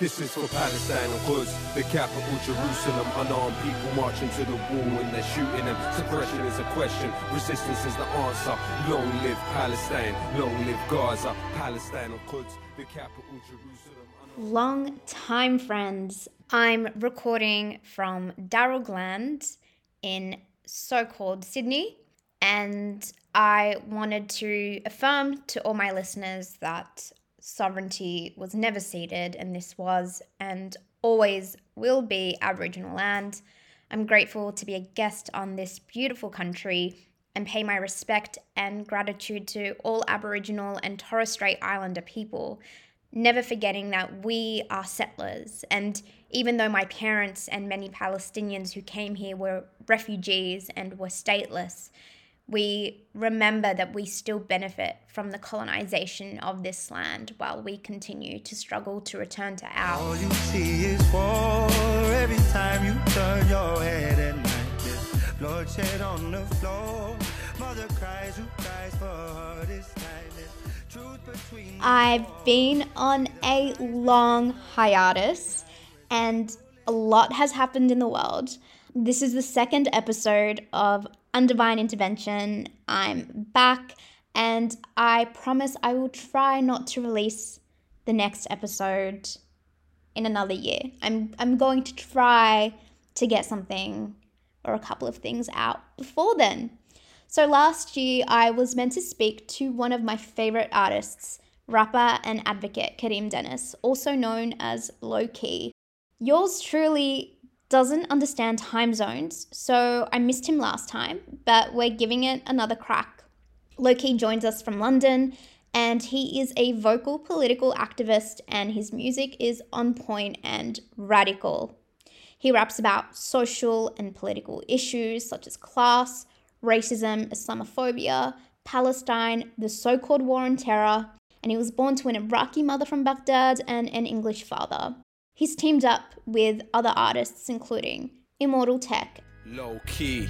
This is for Palestine and Quds, the capital Jerusalem. Unarmed people marching to the wall and they're shooting them. Suppression is a question, resistance is the answer. Long live Palestine, long live Gaza. Palestine and Quds, the capital Jerusalem. Long time friends. I'm recording from Darrellgland in so called Sydney, and I wanted to affirm to all my listeners that sovereignty was never ceded, and this was and always will be Aboriginal land. I'm grateful to be a guest on this beautiful country and pay my respect and gratitude to all Aboriginal and Torres Strait Islander people, never forgetting that we are settlers. And even though my parents and many Palestinians who came here were refugees and were stateless, we remember that we still benefit from the colonization of this land while we continue to struggle to return to ours. All you see is war every time you turn your head at night. on the floor. Mother cries, who cries for her this time? truth between I've been on a long hiatus and a lot has happened in the world. This is the second episode of Undivine Intervention. I'm back and I promise I will try not to release the next episode in another year. I'm I'm going to try to get something or a couple of things out before then. So last year I was meant to speak to one of my favorite artists, rapper and advocate Kareem Dennis, also known as Lowkey. Yours truly doesn't understand time zones, so I missed him last time, but we're giving it another crack. Lowkey joins us from London, and he is a vocal political activist, and his music is on point and radical. He raps about social and political issues such as class, racism, Islamophobia, Palestine, the so called war on terror, and he was born to an Iraqi mother from Baghdad and an English father. He's teamed up with other artists, including Immortal Tech. Lowkey,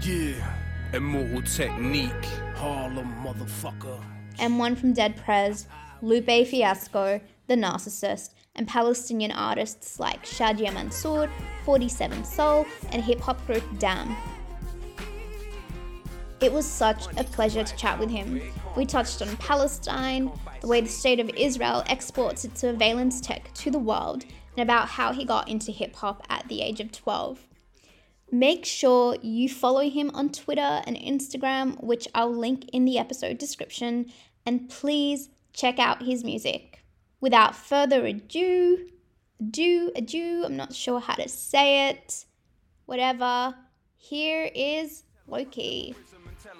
yeah. Immortal technique, Harlem motherfucker. And one from Dead Prez, Lupe Fiasco, The Narcicyst, and Palestinian artists like Shadia Mansour, 47 Soul, and hip hop group DAM. It was such a pleasure to chat with him. We touched on Palestine, the way the state of Israel exports its surveillance tech to the world, and about how he got into hip hop at the age of 12. Make sure you follow him on Twitter and Instagram, which I'll link in the episode description, and please check out his music. Without further ado, ado, ado, I'm not sure how to say it. Whatever. Here is Lowkey.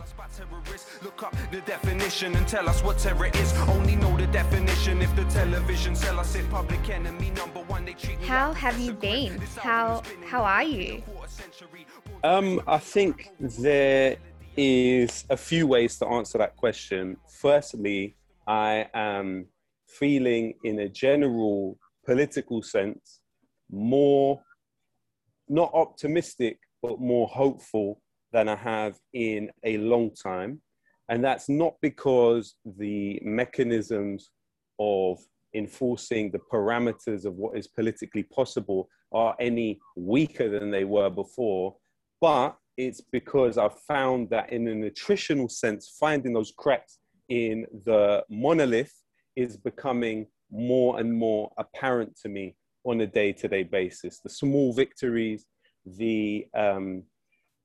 Us about terrorists. Look up the definition and tell us what terror is. Only know the definition if the television sell us it. Public enemy number one. They treat How have you been? How how are you? Um, I think there is a few ways to answer that question. Firstly, I am feeling, in a general political sense, more not optimistic, but more hopeful than I have in a long time. And that's not because the mechanisms of enforcing the parameters of what is politically possible are any weaker than they were before, but it's because I've found that in a nutritional sense, finding those cracks in the monolith is becoming more and more apparent to me on a day to day basis. The small victories, the um,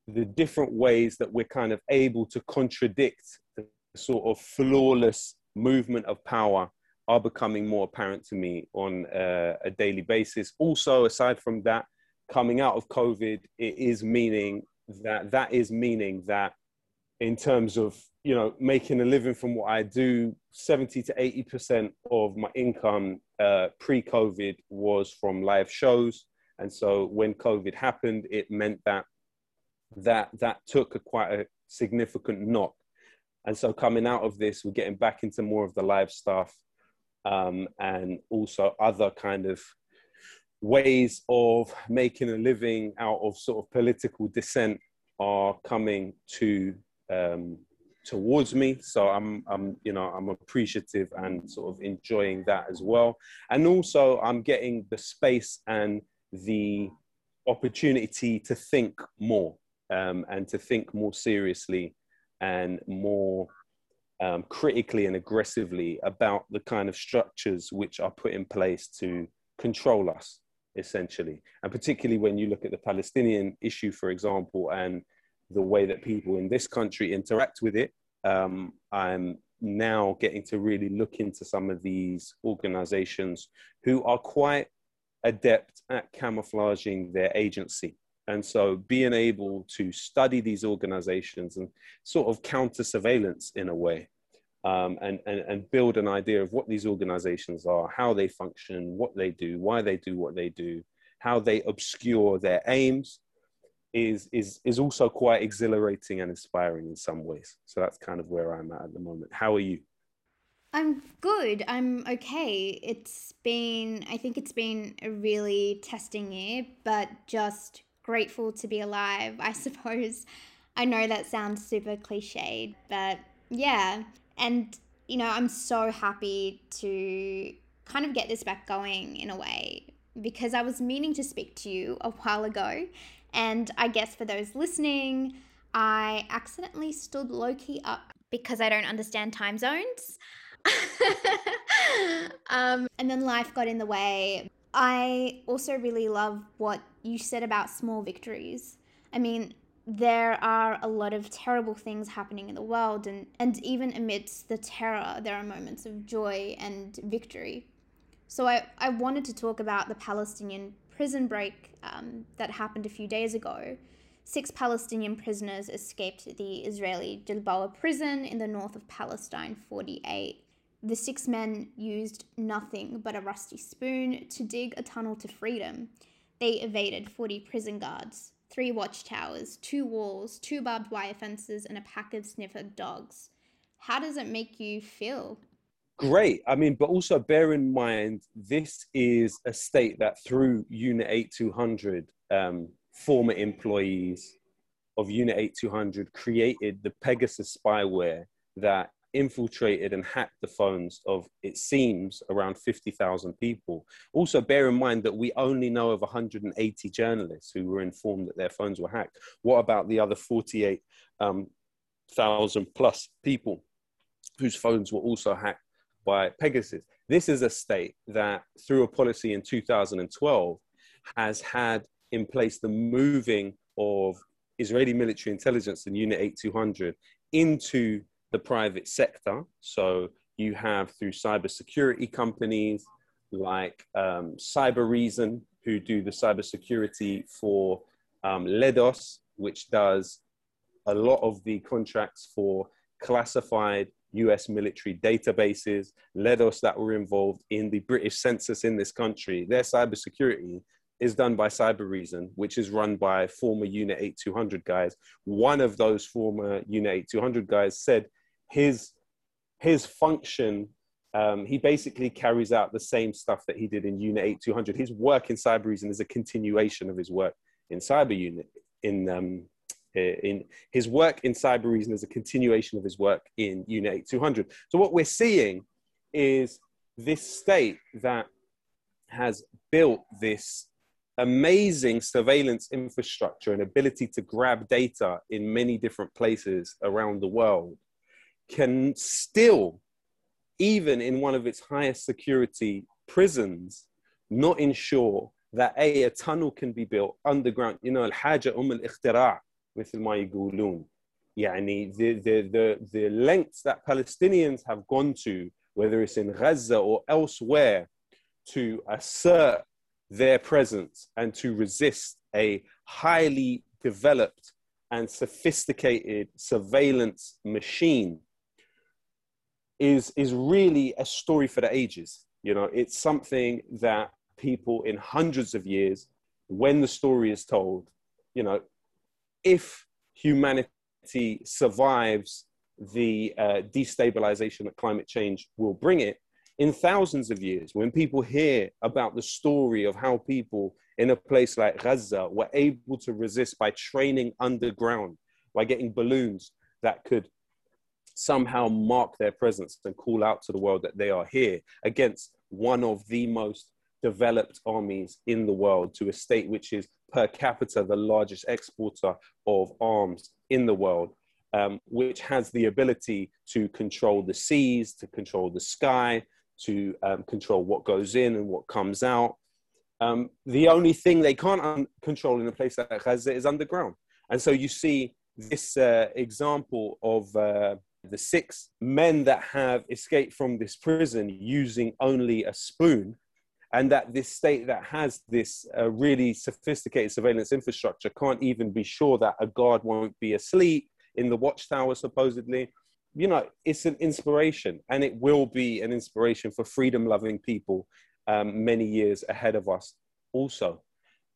the different ways that we're kind of able to contradict the sort of flawless movement of power are becoming more apparent to me on uh, a daily basis. Also, aside from that, coming out of COVID, it is meaning that that is meaning that in terms of you know making a living from what I do, seventy to eighty percent of my income uh, pre-COVID was from live shows, and so when COVID happened, it meant that that that took a quite a significant knock. And so coming out of this, we're getting back into more of the live stuff um, and also other kind of ways of making a living out of sort of political dissent are coming to um, towards me. So I'm, I'm, you know, I'm appreciative and sort of enjoying that as well. And also, I'm getting the space and the opportunity to think more um, and to think more seriously and more um, critically and aggressively about the kind of structures which are put in place to control us, essentially. And particularly when you look at the Palestinian issue, for example, and the way that people in this country interact with it, um, I'm now getting to really look into some of these organizations who are quite adept at camouflaging their agency. And so being able to study these organizations and sort of counter surveillance in a way, um, and, and, and build an idea of what these organizations are, how they function, what they do, why they do what they do, how they obscure their aims, is, is, is also quite exhilarating and inspiring in some ways. So that's kind of where I'm at at the moment. How are you? I'm good. I'm okay. It's been, I think it's been a really testing year, but just grateful to be alive, I suppose. I know that sounds super cliched, but yeah. And, you know, I'm so happy to kind of get this back going in a way because I was meaning to speak to you a while ago. And I guess for those listening, I accidentally stood Lowkey up because I don't understand time zones. um, and then life got in the way. I also really love what you said about small victories. I mean, there are a lot of terrible things happening in the world, and, and even amidst the terror, there are moments of joy and victory. So, I, I wanted to talk about the Palestinian prison break um, that happened a few days ago. Six Palestinian prisoners escaped the Israeli Gilboa prison in the north of Palestine 48 the six men used nothing but a rusty spoon to dig a tunnel to freedom. They evaded 40 prison guards, three watchtowers, two walls, two barbed wire fences, and a pack of sniffer dogs. How does it make you feel? Great. I mean, but also bear in mind, this is a state that through Unit 8200, um, former employees of Unit 8200 created the Pegasus spyware that infiltrated and hacked the phones of, it seems, around 50,000 people. Also, bear in mind that we only know of 180 journalists who were informed that their phones were hacked. What about the other 48,000 um, plus people whose phones were also hacked by Pegasus? This is a state that, through a policy in 2012, has had in place the moving of Israeli military intelligence and Unit 8200 into the private sector. So you have through cybersecurity companies like um, Cybereason, who do the cybersecurity for um, Leidos, which does a lot of the contracts for classified US military databases, Leidos that were involved in the British census in this country. Their cybersecurity is done by Cybereason, which is run by former Unit 8200 guys. One of those former Unit 8200 guys said his his function um, he basically carries out the same stuff that he did in Unit 8200. His work in Cybereason is a continuation of his work in Cyber Unit. In, um, in his work in Cybereason is a continuation of his work in Unit 8200. So what we're seeing is this state that has built this amazing surveillance infrastructure and ability to grab data in many different places around the world can still, even in one of its highest security prisons, not ensure that a, a tunnel can be built underground. You know, الحاجة أم الاختراع مثل ما يقولون. يعني the, the, the, the lengths that Palestinians have gone to, whether it's in Gaza or elsewhere, to assert their presence and to resist a highly developed and sophisticated surveillance machine is is really a story for the ages. You know, it's something that people in hundreds of years, when the story is told, you know, if humanity survives the uh, destabilization that climate change will bring it, in thousands of years, when people hear about the story of how people in a place like Gaza were able to resist by training underground, by getting balloons that could somehow mark their presence and call out to the world that they are here against one of the most developed armies in the world to a state which is per capita the largest exporter of arms in the world, um, which has the ability to control the seas, to control the sky, to um, control what goes in and what comes out. Um, the only thing they can't control in a place like Gaza is underground. And so you see this uh, example of uh, the six men that have escaped from this prison using only a spoon, and that this state that has this uh, really sophisticated surveillance infrastructure can't even be sure that a guard won't be asleep in the watchtower, supposedly. You know, it's an inspiration, and it will be an inspiration for freedom loving people um, many years ahead of us, also.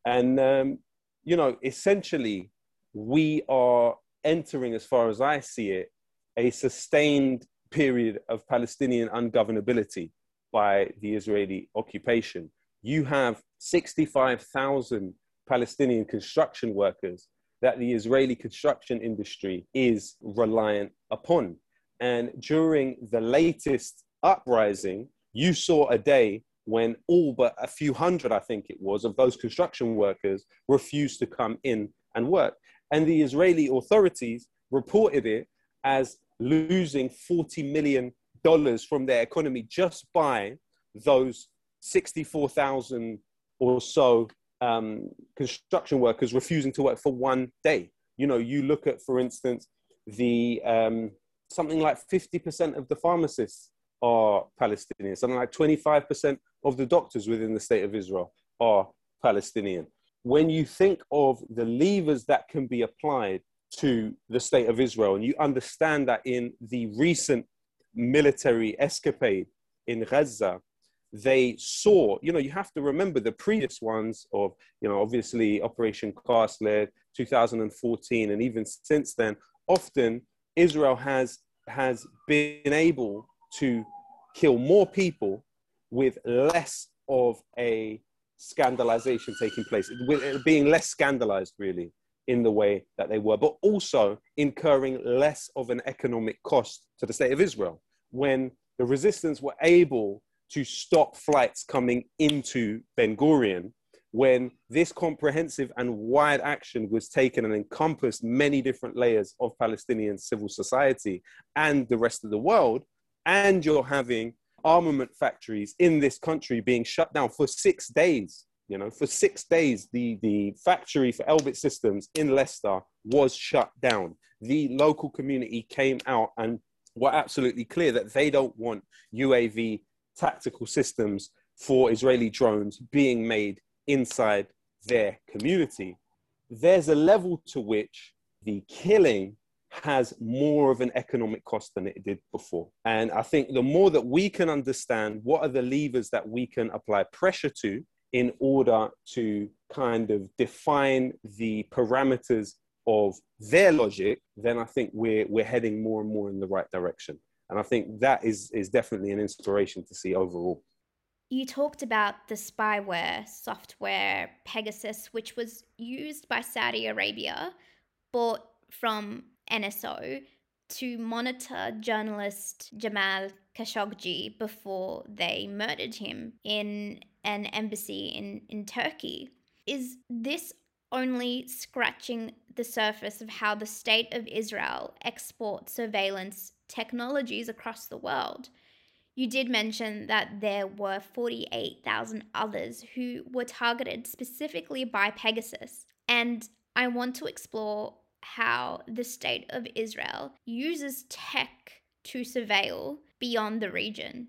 And, um, you know, essentially, we are entering, as far as I see it, a sustained period of Palestinian ungovernability by the Israeli occupation. You have 65,000 Palestinian construction workers that the Israeli construction industry is reliant upon. And during the latest uprising, you saw a day when all but a few hundred, I think it was, of those construction workers refused to come in and work. And the Israeli authorities reported it as losing $40 million from their economy just by those 64,000 or so um, construction workers refusing to work for one day. You know, you look at, for instance, the um, something like 50% of the pharmacists are Palestinian, something like 25% of the doctors within the state of Israel are Palestinian. When you think of the levers that can be applied to the state of Israel. And you understand that in the recent military escapade in Gaza, they saw, you know, you have to remember the previous ones of, you know, obviously Operation Cast Lead, 2014, and even since then, often Israel has, has been able to kill more people with less of a scandalization taking place, with being less scandalized, really in the way that they were, but also incurring less of an economic cost to the state of Israel. When the resistance were able to stop flights coming into Ben Gurion, when this comprehensive and wide action was taken and encompassed many different layers of Palestinian civil society and the rest of the world, and you're having armament factories in this country being shut down for six days you know, for six days, the, the factory for Elbit Systems in Leicester was shut down. The local community came out and were absolutely clear that they don't want UAV tactical systems for Israeli drones being made inside their community. There's a level to which the killing has more of an economic cost than it did before. And I think the more that we can understand what are the levers that we can apply pressure to in order to kind of define the parameters of their logic, then I think we're, we're heading more and more in the right direction. And I think that is, is definitely an inspiration to see overall. You talked about the spyware software Pegasus, which was used by Saudi Arabia, bought from NSO to monitor journalist Jamal Khashoggi before they murdered him in an embassy in, in Turkey. Is this only scratching the surface of how the state of Israel exports surveillance technologies across the world? You did mention that there were 48,000 others who were targeted specifically by Pegasus. And I want to explore how the state of Israel uses tech to surveil beyond the region.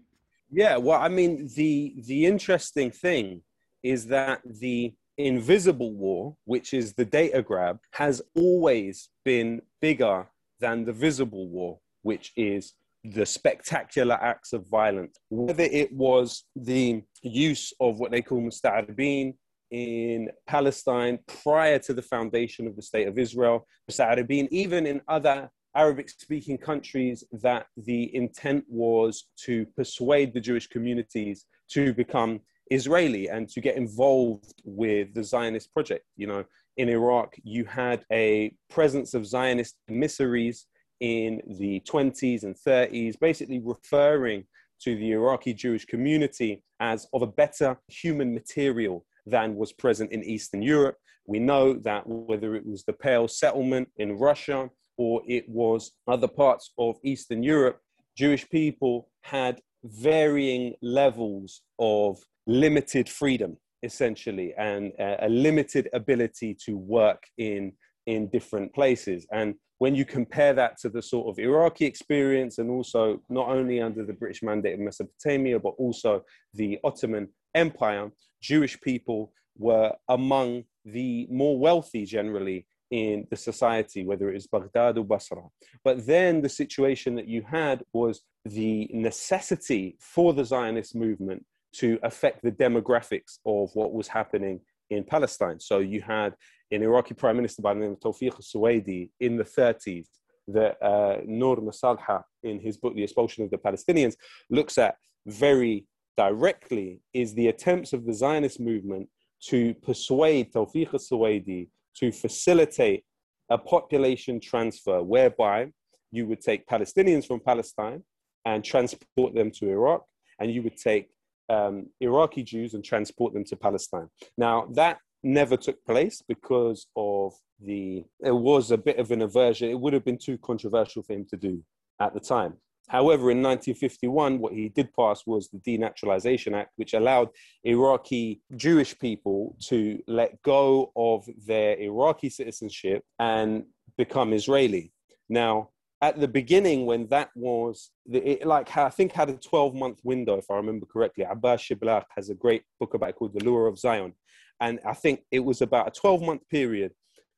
Yeah, well, I mean, the the interesting thing is that the invisible war, which is the data grab, has always been bigger than the visible war, which is the spectacular acts of violence. Whether it was the use of what they call musta'aribin in Palestine prior to the foundation of the state of Israel, musta'aribin, even in other Arabic speaking countries that the intent was to persuade the Jewish communities to become Israeli and to get involved with the Zionist project. You know, in Iraq, you had a presence of Zionist emissaries in the 20s and 30s, basically referring to the Iraqi Jewish community as of a better human material than was present in Eastern Europe. We know that whether it was the Pale settlement in Russia or it was other parts of Eastern Europe, Jewish people had varying levels of limited freedom, essentially, and uh, a limited ability to work in, in different places. And when you compare that to the sort of Iraqi experience, and also not only under the British Mandate of Mesopotamia, but also the Ottoman Empire, Jewish people were among the more wealthy generally in the society, whether it is Baghdad or Basra. But then the situation that you had was the necessity for the Zionist movement to affect the demographics of what was happening in Palestine. So you had an Iraqi prime minister by the name of Tawfiq al-Suwaidi in the 30s that uh, Nour Masalha in his book, The Expulsion of the Palestinians, looks at very directly is the attempts of the Zionist movement to persuade Tawfiq al-Suwaidi to facilitate a population transfer whereby you would take Palestinians from Palestine and transport them to Iraq, and you would take um, Iraqi Jews and transport them to Palestine. Now, that never took place because of the, it was a bit of an aversion. It would have been too controversial for him to do at the time. However, in 1951, what he did pass was the Denaturalization Act, which allowed Iraqi Jewish people to let go of their Iraqi citizenship and become Israeli. Now, at the beginning, when that was, it, like I think had a 12 month window, if I remember correctly. Abbas Shiblak has a great book about called The Lure of Zion. And I think it was about a 12 month period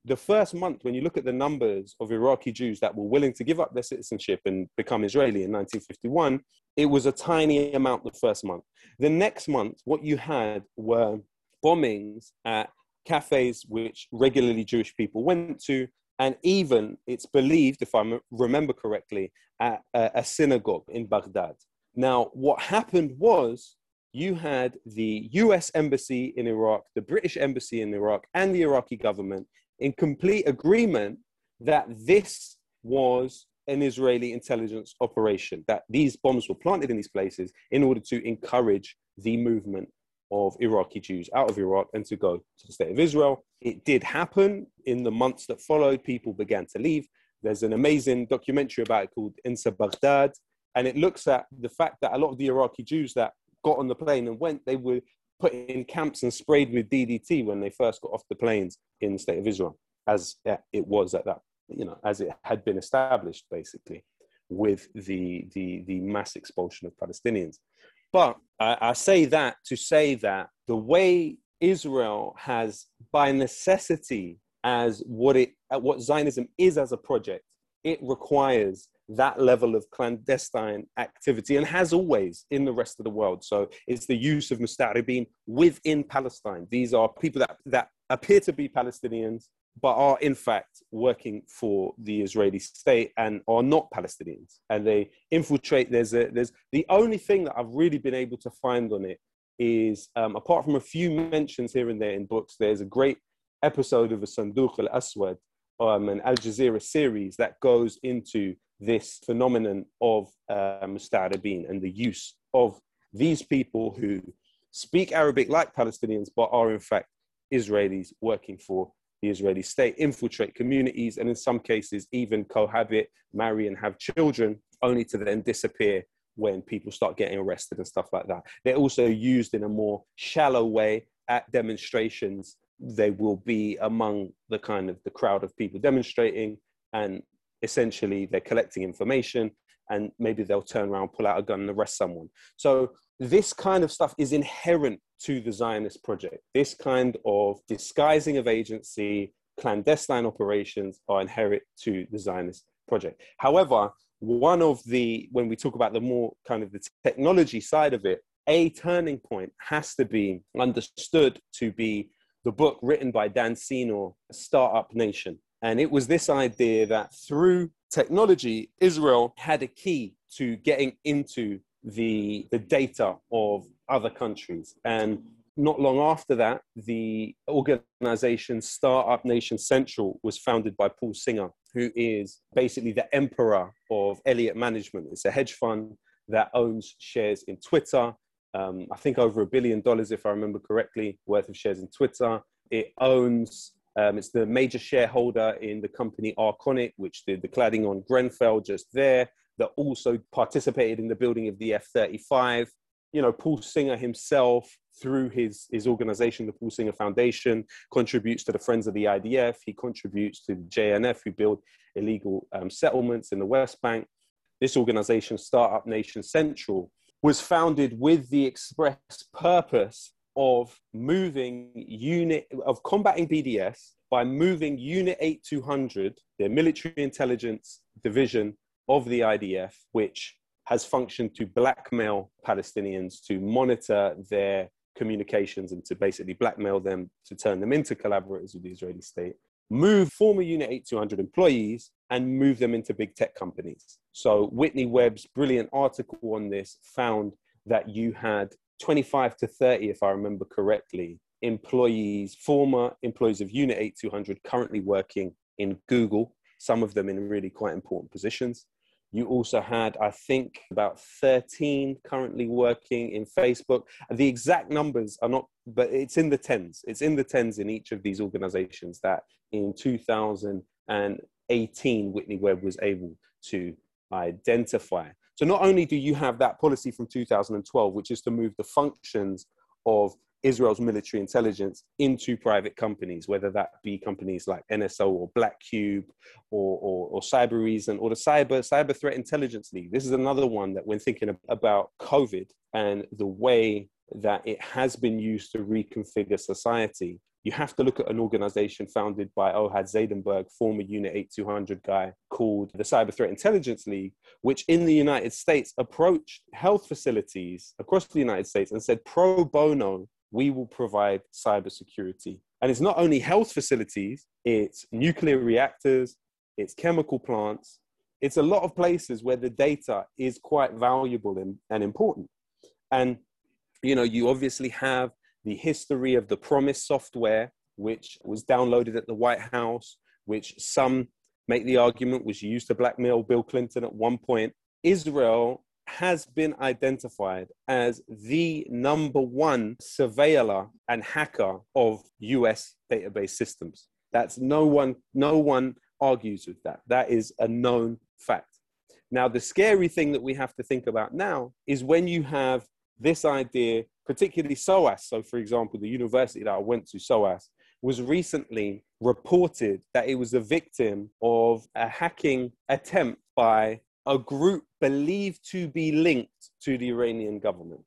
the first month, when you look at the numbers of Iraqi Jews that were willing to give up their citizenship and become Israeli in 1951, it was a tiny amount the first month. The next month, what you had were bombings at cafes which regularly Jewish people went to, and even it's believed, if I remember correctly, at a, synagogue in Baghdad. Now, what happened was you had the US embassy in Iraq, the British embassy in Iraq, and the Iraqi government in complete agreement that this was an Israeli intelligence operation, that these bombs were planted in these places in order to encourage the movement of Iraqi Jews out of Iraq and to go to the state of Israel. It did happen in the months that followed, people began to leave. There's an amazing documentary about it called Insa Baghdad, and it looks at the fact that a lot of the Iraqi Jews that got on the plane and went, they were put in camps and sprayed with DDT when they first got off the planes in the state of Israel, as uh, it was at that, you know, as it had been established basically with the, the, the mass expulsion of Palestinians. But I, I say that to say that the way Israel has, by necessity, as what it what Zionism is as a project, it requires that level of clandestine activity and has always in the rest of the world. So it's the use of Mustaribin within Palestine. These are people that, that appear to be Palestinians, but are in fact working for the Israeli state and are not Palestinians. And they infiltrate. There's a, there's the only thing that I've really been able to find on it is um, apart from a few mentions here and there in books, there's a great episode of a Sanduq al Aswad, um, an Al Jazeera series that goes into this phenomenon of um, mustaribin and the use of these people who speak Arabic like Palestinians, but are in fact Israelis working for the Israeli state, infiltrate communities, and in some cases even cohabit, marry, and have children, only to then disappear when people start getting arrested and stuff like that. They're also used in a more shallow way at demonstrations. They will be among the kind of the crowd of people demonstrating, and essentially they're collecting information and maybe they'll turn around, pull out a gun and arrest someone. So this kind of stuff is inherent to the Zionist project. This kind of disguising of agency, clandestine operations are inherent to the Zionist project. However, one of the, when we talk about the more kind of the technology side of it, a turning point has to be understood to be the book written by Dan Senor, Startup Nation. And it was this idea that through technology, Israel had a key to getting into the, the data of other countries. And not long after that, the organization Startup Nation Central was founded by Paul Singer, who is basically the emperor of Elliott Management. It's a hedge fund that owns shares in Twitter. Um, I think over a billion dollars, if I remember correctly, worth of shares in Twitter. It owns, um, it's the major shareholder in the company Arconic, which did the cladding on Grenfell just there, that also participated in the building of the F 35 you know, Paul Singer himself, through his, his organization, the Paul Singer Foundation, contributes to the Friends of the IDF. He contributes to the JNF, who build illegal um, settlements in the West Bank. This organization, Startup Nation Central, was founded with the express purpose of moving unit of combating BDS by moving Unit 8200, the military intelligence division of the IDF, which has functioned to blackmail Palestinians to monitor their communications and to basically blackmail them to turn them into collaborators with the Israeli state, move former Unit 8200 employees and move them into big tech companies. So Whitney Webb's brilliant article on this found that you had 25 to 30, if I remember correctly, employees, former employees of Unit 8200 currently working in Google, some of them in really quite important positions. You also had, I think, about 13 currently working in Facebook. The exact numbers are not, but it's in the tens. It's in the tens in each of these organizations that in 2018, Whitney Webb was able to identify. So not only do you have that policy from 2012, which is to move the functions of Israel's military intelligence into private companies, whether that be companies like NSO or Black Cube or, or, or Cybereason or the Cyber, Cyber Threat Intelligence League. This is another one that when thinking about COVID and the way that it has been used to reconfigure society, you have to look at an organization founded by Ohad Zaidenberg, former Unit 8200 guy, called the Cyber Threat Intelligence League, which in the United States approached health facilities across the United States and said pro bono, we will provide cybersecurity. And it's not only health facilities, it's nuclear reactors, it's chemical plants, it's a lot of places where the data is quite valuable and, and important. And, you know, you obviously have the history of the PROMIS software, which was downloaded at the White House, which some make the argument was used to blackmail Bill Clinton at one point. Israel has been identified as the number one surveiller and hacker of US database systems. That's no one, no one argues with that. That is a known fact. Now, the scary thing that we have to think about now is when you have this idea, particularly SOAS. So, for example, the university that I went to, SOAS, was recently reported that it was a victim of a hacking attempt by a group believed to be linked to the Iranian government.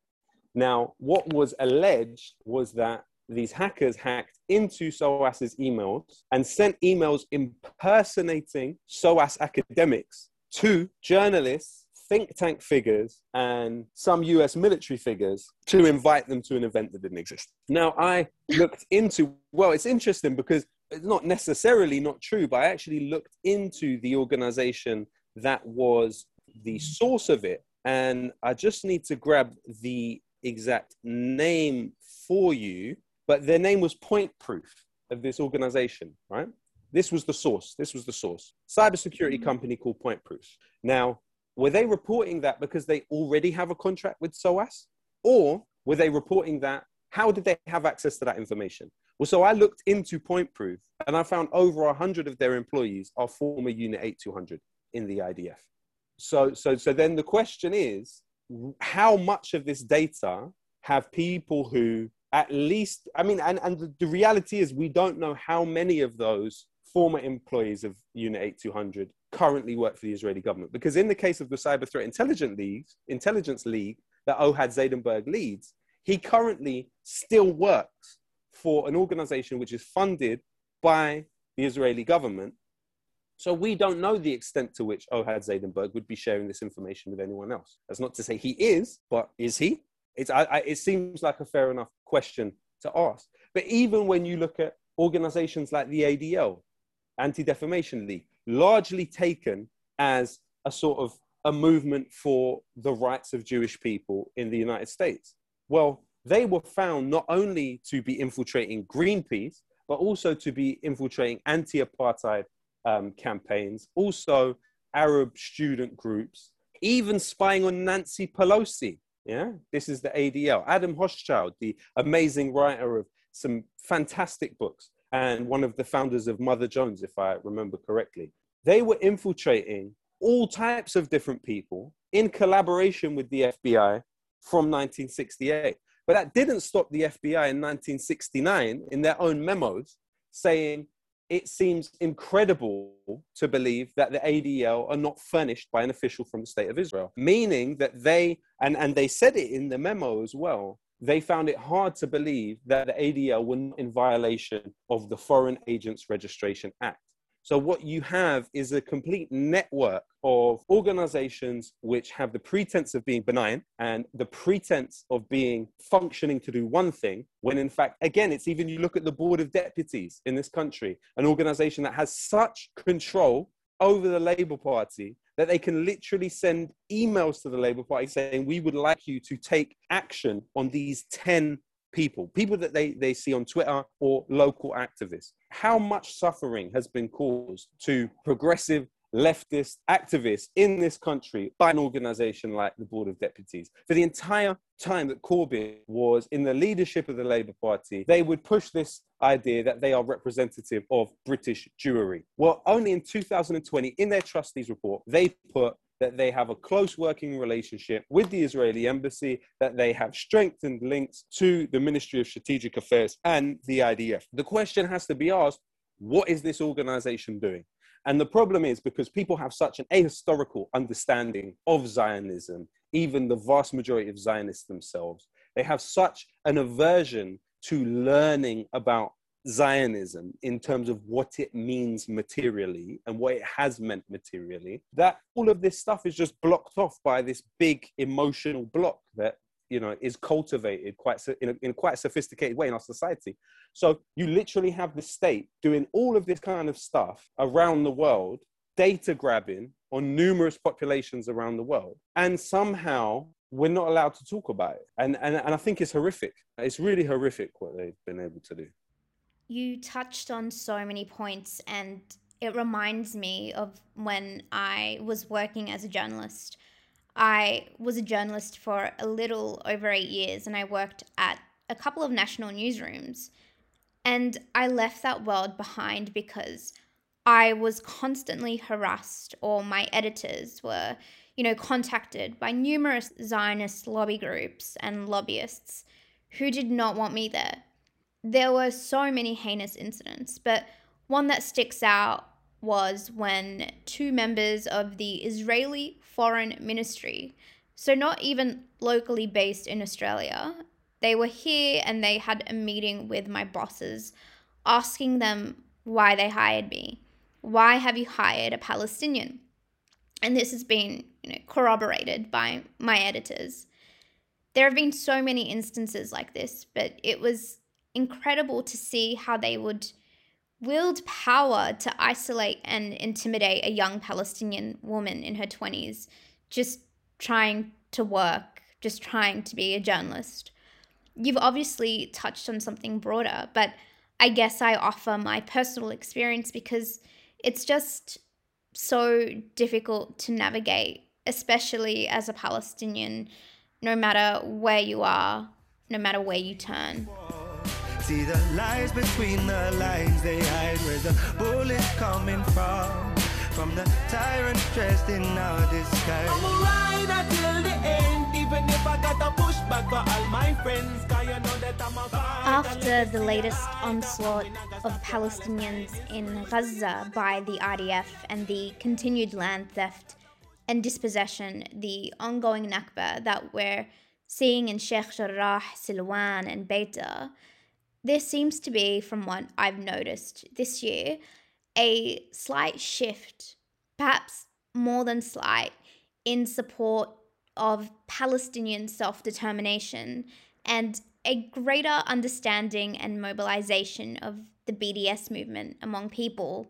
Now, what was alleged was that these hackers hacked into SOAS's emails and sent emails impersonating SOAS academics to journalists, think tank figures, and some US military figures to invite them to an event that didn't exist. Now, I looked into, well, it's interesting because it's not necessarily not true, but I actually looked into the organization that was the source of it. And I just need to grab the exact name for you, but their name was Point Proof of this organization, right? This was the source. This was the source. Cybersecurity mm-hmm. company called Point Proof. Now, were they reporting that because they already have a contract with SOAS? Or were they reporting that? How did they have access to that information? Well, so I looked into Point Proof and I found over 100 of their employees are former Unit 8200 in the IDF. So, so, so then the question is, how much of this data have people who at least, I mean, and, and the reality is we don't know how many of those former employees of Unit 8200 currently work for the Israeli government. Because in the case of the Cyber Threat Intelligence League, Intelligence League that Ohad Zaidenberg leads, he currently still works for an organization which is funded by the Israeli government so we don't know the extent to which Ohad Zaidenberg would be sharing this information with anyone else. That's not to say he is, but is he? It's, I, I, it seems like a fair enough question to ask. But even when you look at organizations like the ADL, Anti Defamation League, largely taken as a sort of a movement for the rights of Jewish people in the United States. Well, they were found not only to be infiltrating Greenpeace, but also to be infiltrating anti apartheid um, campaigns, also Arab student groups, even spying on Nancy Pelosi. Yeah, this is the ADL. Adam Hochschild, the amazing writer of some fantastic books and one of the founders of Mother Jones, if I remember correctly. They were infiltrating all types of different people in collaboration with the FBI from 1968. But that didn't stop the FBI in 1969 in their own memos saying it seems incredible to believe that the ADL are not furnished by an official from the state of Israel, meaning that they, and, and they said it in the memo as well, they found it hard to believe that the ADL were not in violation of the Foreign Agents Registration Act. So, what you have is a complete network of organizations which have the pretense of being benign and the pretense of being functioning to do one thing, when in fact, again, it's even you look at the Board of Deputies in this country, an organization that has such control over the Labour Party that they can literally send emails to the Labour Party saying, We would like you to take action on these 10 people, people that they, they see on Twitter or local activists. How much suffering has been caused to progressive leftist activists in this country by an organization like the Board of Deputies. For the entire time that Corbyn was in the leadership of the Labour Party, they would push this idea that they are representative of British Jewry. Well, only in 2020, in their trustees report, they put that they have a close working relationship with the Israeli embassy, that they have strengthened links to the Ministry of Strategic Affairs and the IDF. The question has to be asked what is this organization doing? And the problem is because people have such an ahistorical understanding of Zionism, even the vast majority of Zionists themselves, they have such an aversion to learning about Zionism in terms of what it means materially and what it has meant materially, that all of this stuff is just blocked off by this big emotional block that you know is cultivated quite in a, in quite a sophisticated way in our society. So you literally have the state doing all of this kind of stuff around the world, data grabbing on numerous populations around the world, and somehow we're not allowed to talk about it. And, and, and I think it's horrific. It's really horrific what they've been able to do. You touched on so many points, and it reminds me of when I was working as a journalist. I was a journalist for a little over eight years, and I worked at a couple of national newsrooms. And I left that world behind because I was constantly harassed, or my editors were, you know, contacted by numerous Zionist lobby groups and lobbyists who did not want me there there were so many heinous incidents, but one that sticks out was when two members of the Israeli Foreign Ministry, so not even locally based in Australia, they were here and they had a meeting with my bosses asking them why they hired me. Why have you hired a Palestinian? And this has been you know, corroborated by my editors. There have been so many instances like this, but it was incredible to see how they would wield power to isolate and intimidate a young Palestinian woman in her 20s, just trying to work, just trying to be a journalist. You've obviously touched on something broader, but I guess I offer my personal experience because it's just so difficult to navigate, especially as a Palestinian, no matter where you are, no matter where you turn. See the lies between the lines they hide where the bullets coming from. From the tyrant dressed in our disguise. I'm a ride until the end, even if I got to push back for all my friends. You know that I'm a After the latest onslaught of Palestinians in Gaza by the IDF and the continued land theft and dispossession, the ongoing Nakba that we're seeing in Sheikh Jarrah, Silwan, and Beita, there seems to be, from what I've noticed this year, a slight shift, perhaps more than slight, in support of Palestinian self determination and a greater understanding and mobilization of the BDS movement among people.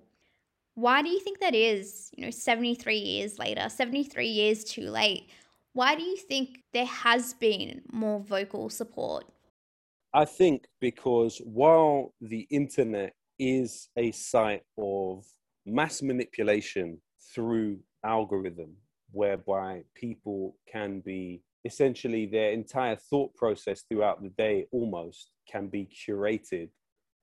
Why do you think that is? You know, 73 years later, 73 years too late. Why do you think there has been more vocal support I think because while the internet is a site of mass manipulation through algorithm, whereby people can be essentially their entire thought process throughout the day almost can be curated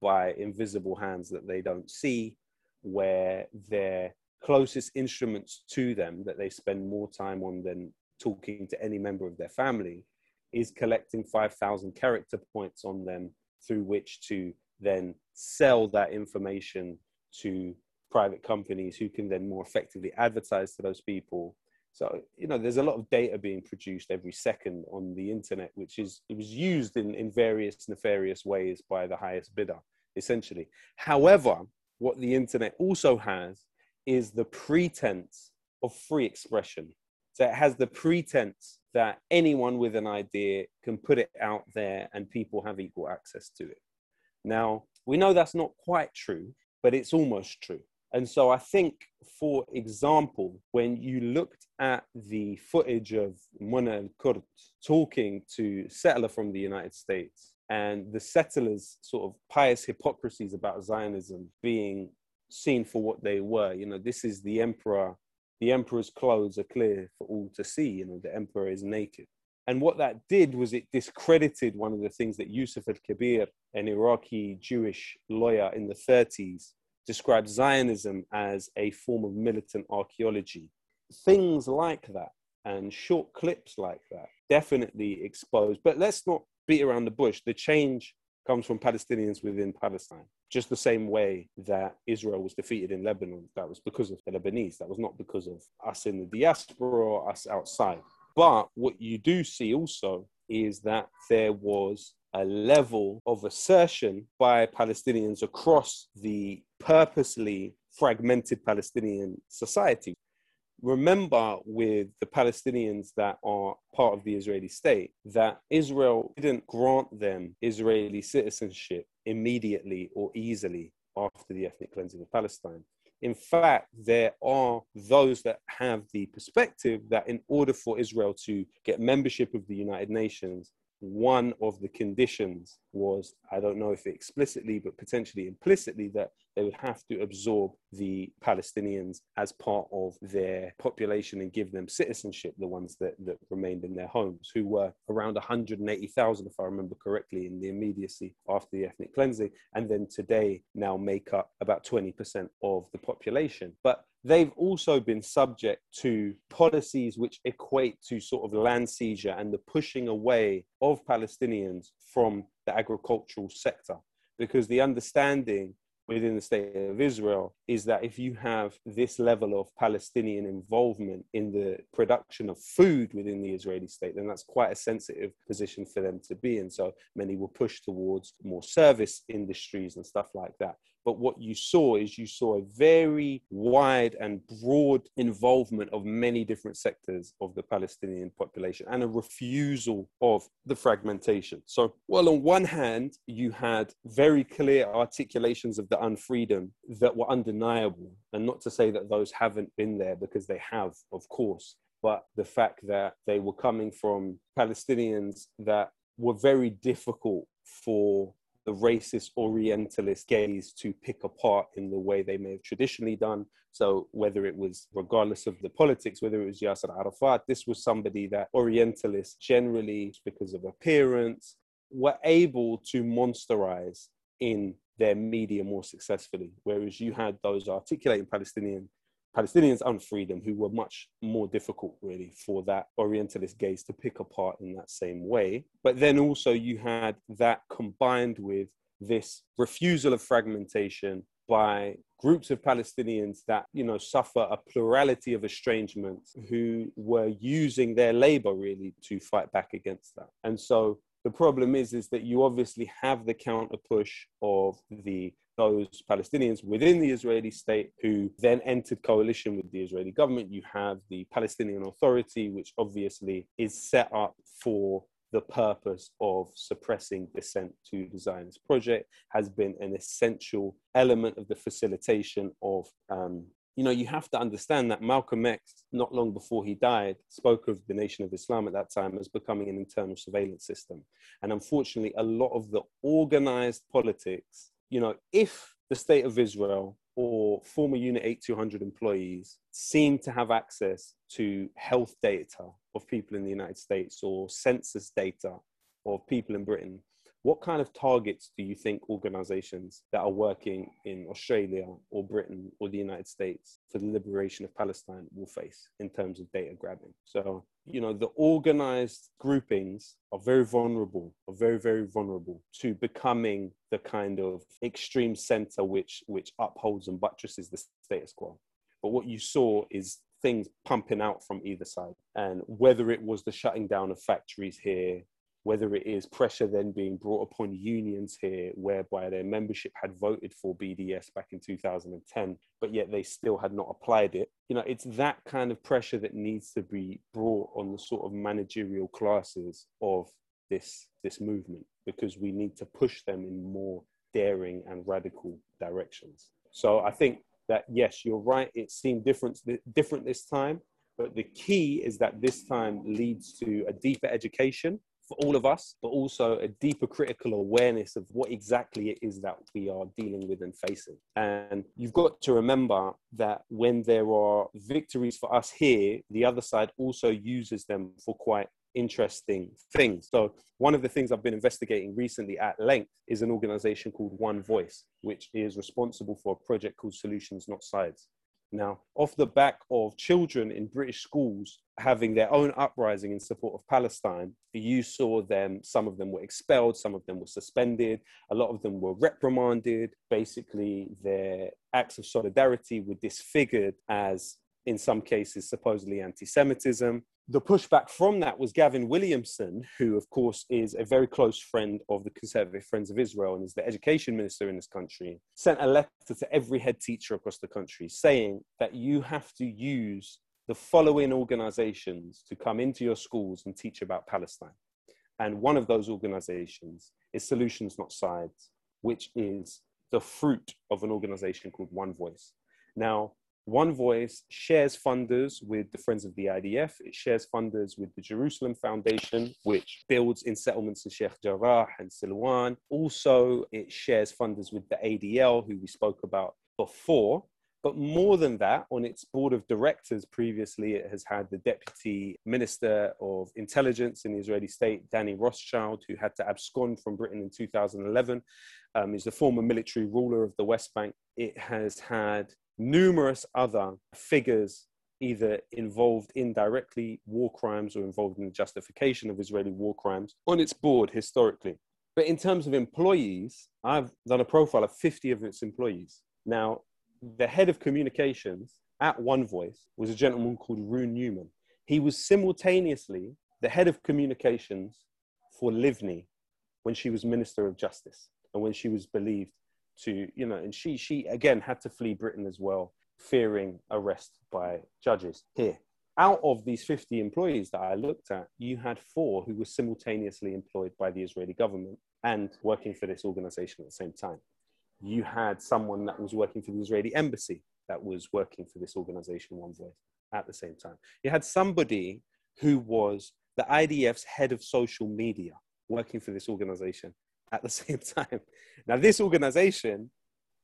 by invisible hands that they don't see, where their closest instruments to them that they spend more time on than talking to any member of their family is collecting 5,000 character points on them through which to then sell that information to private companies who can then more effectively advertise to those people. So, you know, there's a lot of data being produced every second on the internet, which is it was used in, in various nefarious ways by the highest bidder, essentially. However, what the internet also has is the pretense of free expression. So it has the pretense that anyone with an idea can put it out there and people have equal access to it. Now, we know that's not quite true, but it's almost true. And so I think, for example, when you looked at the footage of Mona El Kurd talking to settler from the United States and the settlers' sort of pious hypocrisies about Zionism being seen for what they were, you know, this is the emperor the emperor's clothes are clear for all to see. You know, the emperor is naked. And what that did was it discredited one of the things that Yusuf al Kabir, an Iraqi Jewish lawyer in the 30s, described Zionism as a form of militant archaeology. Things like that and short clips like that definitely exposed. But let's not beat around the bush. The change comes from Palestinians within Palestine. Just the same way that Israel was defeated in Lebanon, that was because of the Lebanese. That was not because of us in the diaspora or us outside. But what you do see also is that there was a level of assertion by Palestinians across the purposely fragmented Palestinian society remember with the Palestinians that are part of the Israeli state that Israel didn't grant them Israeli citizenship immediately or easily after the ethnic cleansing of Palestine. In fact, there are those that have the perspective that in order for Israel to get membership of the United Nations, one of the conditions was I don't know if explicitly, but potentially implicitly, that they would have to absorb the Palestinians as part of their population and give them citizenship, the ones that, that remained in their homes, who were around 180,000, if I remember correctly, in the immediacy after the ethnic cleansing, and then today now make up about 20% of the population. But they've also been subject to policies which equate to sort of land seizure and the pushing away of Palestinians from the agricultural sector. Because the understanding within the state of Israel is that if you have this level of Palestinian involvement in the production of food within the Israeli state, then that's quite a sensitive position for them to be in. So many will push towards more service industries and stuff like that. But what you saw is you saw a very wide and broad involvement of many different sectors of the Palestinian population and a refusal of the fragmentation. So, well, on one hand, you had very clear articulations of the unfreedom that were undeniable. And not to say that those haven't been there because they have, of course. But the fact that they were coming from Palestinians that were very difficult for the racist orientalist gaze to pick apart in the way they may have traditionally done. So whether it was regardless of the politics, whether it was Yasser Arafat, this was somebody that orientalists generally, because of appearance, were able to monsterize in their media more successfully. Whereas you had those articulating Palestinian Palestinians and freedom, who were much more difficult, really, for that Orientalist gaze to pick apart in that same way. But then also you had that combined with this refusal of fragmentation by groups of Palestinians that you know suffer a plurality of estrangement who were using their labor really to fight back against that. And so the problem is is that you obviously have the counter push of the those Palestinians within the Israeli state who then entered coalition with the Israeli government. You have the Palestinian Authority, which obviously is set up for the purpose of suppressing dissent to the Zionist project has been an essential element of the facilitation of um, you know, you have to understand that Malcolm X, not long before he died, spoke of the Nation of Islam at that time as becoming an internal surveillance system. And unfortunately, a lot of the organized politics, you know, if the state of Israel or former Unit 8200 employees seem to have access to health data of people in the United States or census data of people in Britain, what kind of targets do you think organizations that are working in Australia or Britain or the United States for the liberation of Palestine will face in terms of data grabbing? So, you know, the organized groupings are very vulnerable, are very, very vulnerable to becoming the kind of extreme center which which upholds and buttresses the status quo. But what you saw is things pumping out from either side. And whether it was the shutting down of factories here, whether it is pressure then being brought upon unions here, whereby their membership had voted for BDS back in 2010, but yet they still had not applied it. You know, it's that kind of pressure that needs to be brought on the sort of managerial classes of this this movement because we need to push them in more daring and radical directions. So I think that yes, you're right. It seemed different different this time, but the key is that this time leads to a deeper education for all of us, but also a deeper critical awareness of what exactly it is that we are dealing with and facing. And you've got to remember that when there are victories for us here, the other side also uses them for quite interesting things. So, one of the things I've been investigating recently at length is an organization called One Voice, which is responsible for a project called Solutions Not Sides. Now, off the back of children in British schools having their own uprising in support of Palestine, you saw them, some of them were expelled, some of them were suspended, a lot of them were reprimanded. Basically, their acts of solidarity were disfigured as, in some cases, supposedly anti Semitism the pushback from that was Gavin Williamson, who, of course, is a very close friend of the Conservative Friends of Israel and is the education minister in this country, sent a letter to every head teacher across the country saying that you have to use the following organizations to come into your schools and teach about Palestine. And one of those organizations is Solutions Not Sides, which is the fruit of an organization called One Voice. Now, one Voice shares funders with the Friends of the IDF. It shares funders with the Jerusalem Foundation, which builds in settlements in Sheikh Jarrah and Silwan. Also, it shares funders with the ADL, who we spoke about before. But more than that, on its board of directors previously, it has had the deputy minister of intelligence in the Israeli state, Danny Rothschild, who had to abscond from Britain in 2011. Um, he's the former military ruler of the West Bank. It has had numerous other figures either involved indirectly war crimes or involved in the justification of Israeli war crimes on its board historically. But in terms of employees, I've done a profile of 50 of its employees. Now, the head of communications at One Voice was a gentleman called Rune Newman. He was simultaneously the head of communications for Livni when she was Minister of Justice and when she was believed to you know and she she again had to flee britain as well fearing arrest by judges. Here out of these 50 employees that i looked at you had four who were simultaneously employed by the israeli government and working for this organization at the same time. You had someone that was working for the israeli embassy that was working for this organization one voice at the same time. You had somebody who was the idf's head of social media working for this organization at the same time. Now, this organization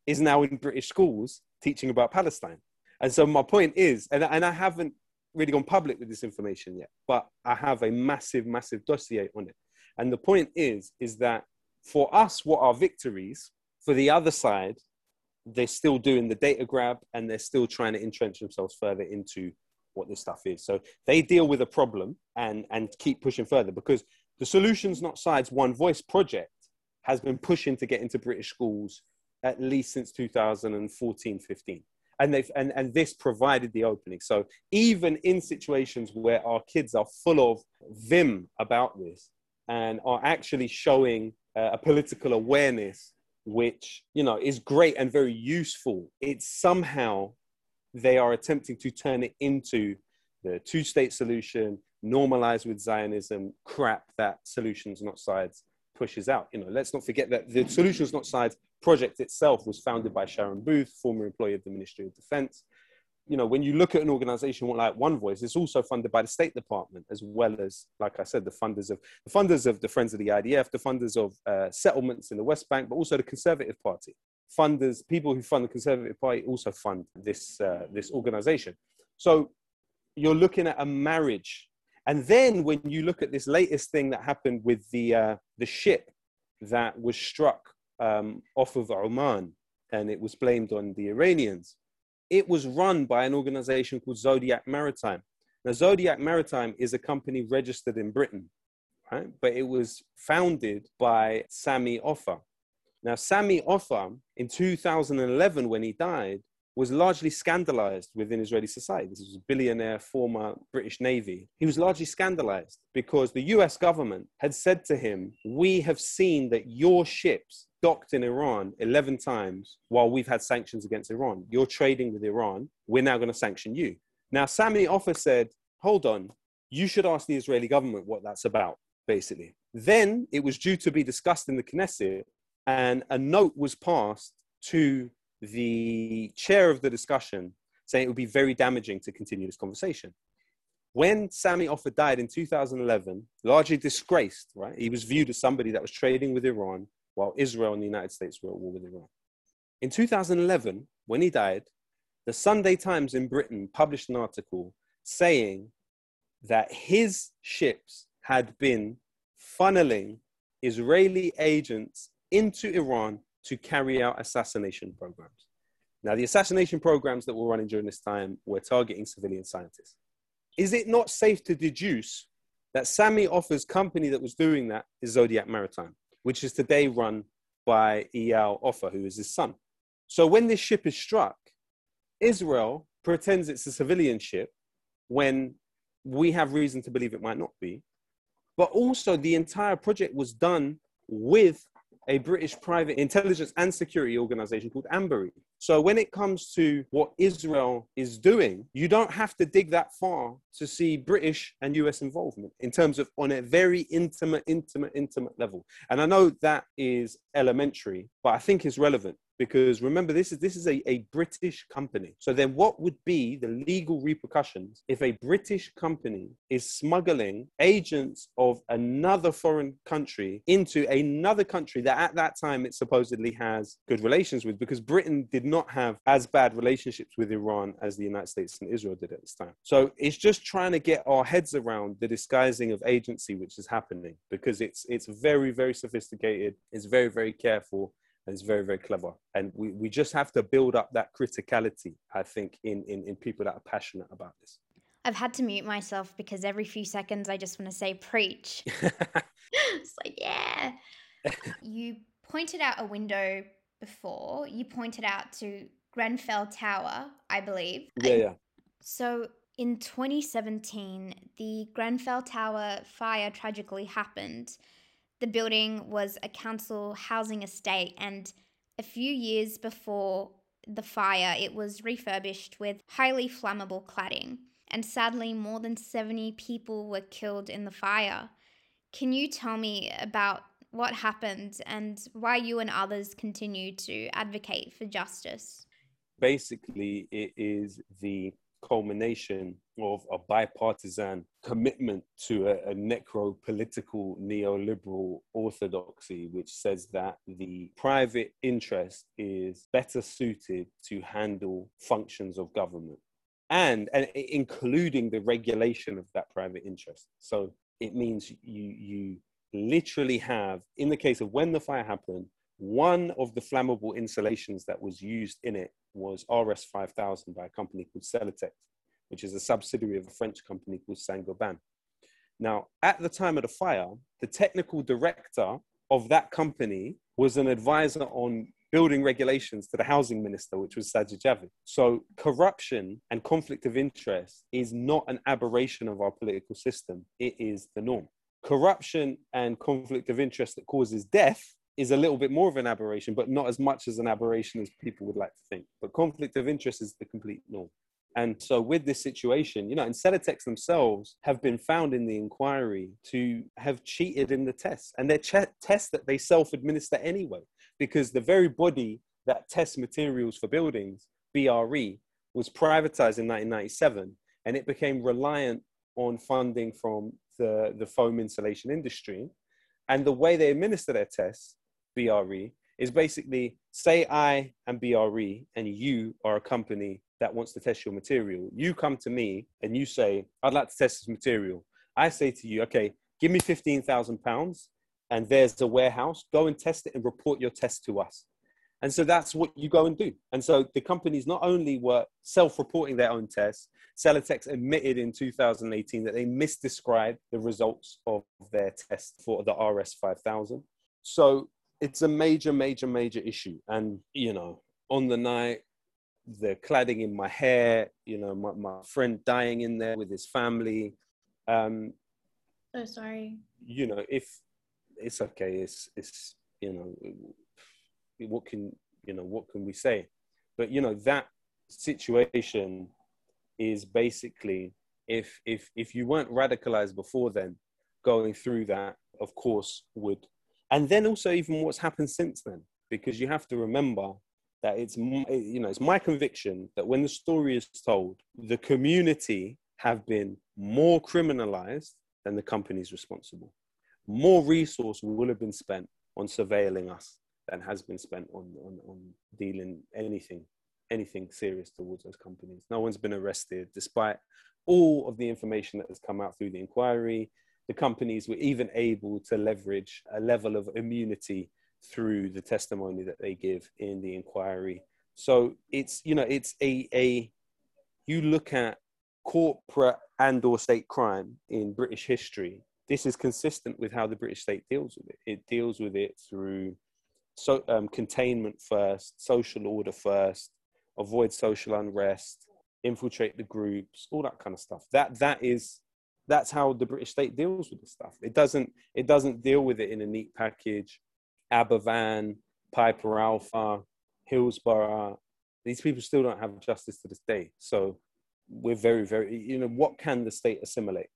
is now in British schools teaching about Palestine. And so, my point is, and, and I haven't really gone public with this information yet, but I have a massive, massive dossier on it. And the point is, is that for us, what are victories? For the other side, they're still doing the data grab and they're still trying to entrench themselves further into what this stuff is. So they deal with a problem and and keep pushing further because the solutions not sides one voice project has been pushing to get into British schools at least since 2014 15 and they've and, and this provided the opening. So even in situations where our kids are full of vim about this and are actually showing uh, a political awareness which you know is great and very useful it's somehow they are attempting to turn it into the two state solution normalized with zionism crap that solutions not sides pushes out. You know, let's not forget that the Solutions Not Sides project itself was founded by Sharon Booth, former employee of the Ministry of Defense. you know, when you look at an organization like One Voice, it's also funded by the State Department as well as, like I said, the funders of the funders of the Friends of the IDF, the funders of uh, settlements in the West Bank, but also the Conservative Party. Funders, people who fund the Conservative Party, also fund this uh, this organization. So you're looking at a marriage, and then when you look at this latest thing that happened with the uh, the ship that was struck um, off of Oman, and it was blamed on the Iranians it was run by an organization called Zodiac Maritime. Now, Zodiac Maritime is a company registered in Britain, right? But it was founded by Sami Ofer. Now, Sami Ofer, in 2011, when he died, was largely scandalized within Israeli society. This was a billionaire, former British Navy. He was largely scandalized because the US government had said to him, We have seen that your ships docked in Iran 11 times while we've had sanctions against Iran. You're trading with Iran. We're now going to sanction you. Now, Sami Ofer said, Hold on, you should ask the Israeli government what that's about, basically. Then it was due to be discussed in the Knesset, and a note was passed to the chair of the discussion saying it would be very damaging to continue this conversation. When Sami Ofer died in 2011, largely disgraced, right? He was viewed as somebody that was trading with Iran while Israel and the United States were at war with Iran. In 2011, when he died, the Sunday Times in Britain published an article saying that his ships had been funneling Israeli agents into Iran to carry out assassination programs. Now, the assassination programs that were running during this time were targeting civilian scientists. Is it not safe to deduce that Sami Ofer's company that was doing that is Zodiac Maritime, which is today run by Eyal Ofer, who is his son? So when this ship is struck, Israel pretends it's a civilian ship when we have reason to believe it might not be. But also, the entire project was done with a British private intelligence and security organization called Ambrey. So when it comes to what Israel is doing, you don't have to dig that far to see British and US involvement in terms of on a very intimate, intimate, intimate level. And I know that is elementary, but I think it's relevant because remember this is this is a, a british company. So then what would be the legal repercussions if a british company is smuggling agents of another foreign country into another country that at that time it supposedly has good relations with? Because britain did not have as bad relationships with iran as the united states and israel did at this time. So it's just trying to get our heads around the disguising of agency which is happening because it's it's very very sophisticated. It's very very careful and it's very very clever and we, we just have to build up that criticality i think in, in in people that are passionate about this I've had to mute myself because every few seconds I just want to say preach. it's like, yeah. you pointed out a window before. You pointed out to Grenfell Tower, I believe. yeah yeah So in 2017, the Grenfell Tower fire tragically happened. The building was a council housing estate, and a few years before the fire, it was refurbished with highly flammable cladding. And sadly, more than 70 people were killed in the fire. Can you tell me about what happened and why you and others continue to advocate for justice? basically it is the culmination of a bipartisan commitment to a, a necro-political neoliberal orthodoxy which says that the private interest is better suited to handle functions of government and, and including the regulation of that private interest. So it means you you literally have in the case of when the fire happened one of the flammable insulations that was used in it was RS 5000 by a company called Celotex, which is a subsidiary of a French company called Saint-Gobain. Now, at the time of the fire, the technical director of that company was an advisor on building regulations to the housing minister, which was Sajid Javid. So corruption and conflict of interest is not an aberration of our political system. It is the norm. Corruption and conflict of interest that causes death is a little bit more of an aberration, but not as much as an aberration as people would like to think. But conflict of interest is the complete norm. And so, with this situation, you know, and Celotex themselves have been found in the inquiry to have cheated in the tests, and they're ch- tests that they self administer anyway, because the very body that tests materials for buildings, BRE, was privatized in 1997 and it became reliant on funding from the, the foam insulation industry. And the way they administer their tests, BRE, is basically say I am BRE and you are a company that wants to test your material. You come to me and you say, I'd like to test this material. I say to you, okay, give me 15,000 pounds and there's a warehouse. Go and test it and report your test to us. And so that's what you go and do. And so the companies not only were self reporting their own tests, Celotex admitted in 2018 that they misdescribed the results of their test for the RS 5000. So it's a major, major, major issue. And, you know, on the night, the cladding in my hair, you know, my, my friend dying in there with his family. Um, oh, sorry. You know, if it's okay, it's, it's, you know, what can, you know, what can we say? But, you know, that situation is basically if, if, if you weren't radicalized before then, going through that, of course, would, and then also even what's happened since then, because you have to remember that it's you know it's my conviction that when the story is told the community have been more criminalized than the companies responsible. More resource will have been spent on surveilling us than has been spent on, on, on dealing anything anything serious towards those companies. No one's been arrested despite all of the information that has come out through the inquiry the companies were even able to leverage a level of immunity through the testimony that they give in the inquiry. So it's you know it's a a you look at corporate and or state crime in British history. This is consistent with how the British state deals with it. It deals with it through so um, containment first, social order first, avoid social unrest, infiltrate the groups, all that kind of stuff. That that is that's how the British state deals with the stuff. It doesn't it doesn't deal with it in a neat package Aberfan, Piper Alpha, Hillsborough, these people still don't have justice to this day. So we're very, very, you know, what can the state assimilate?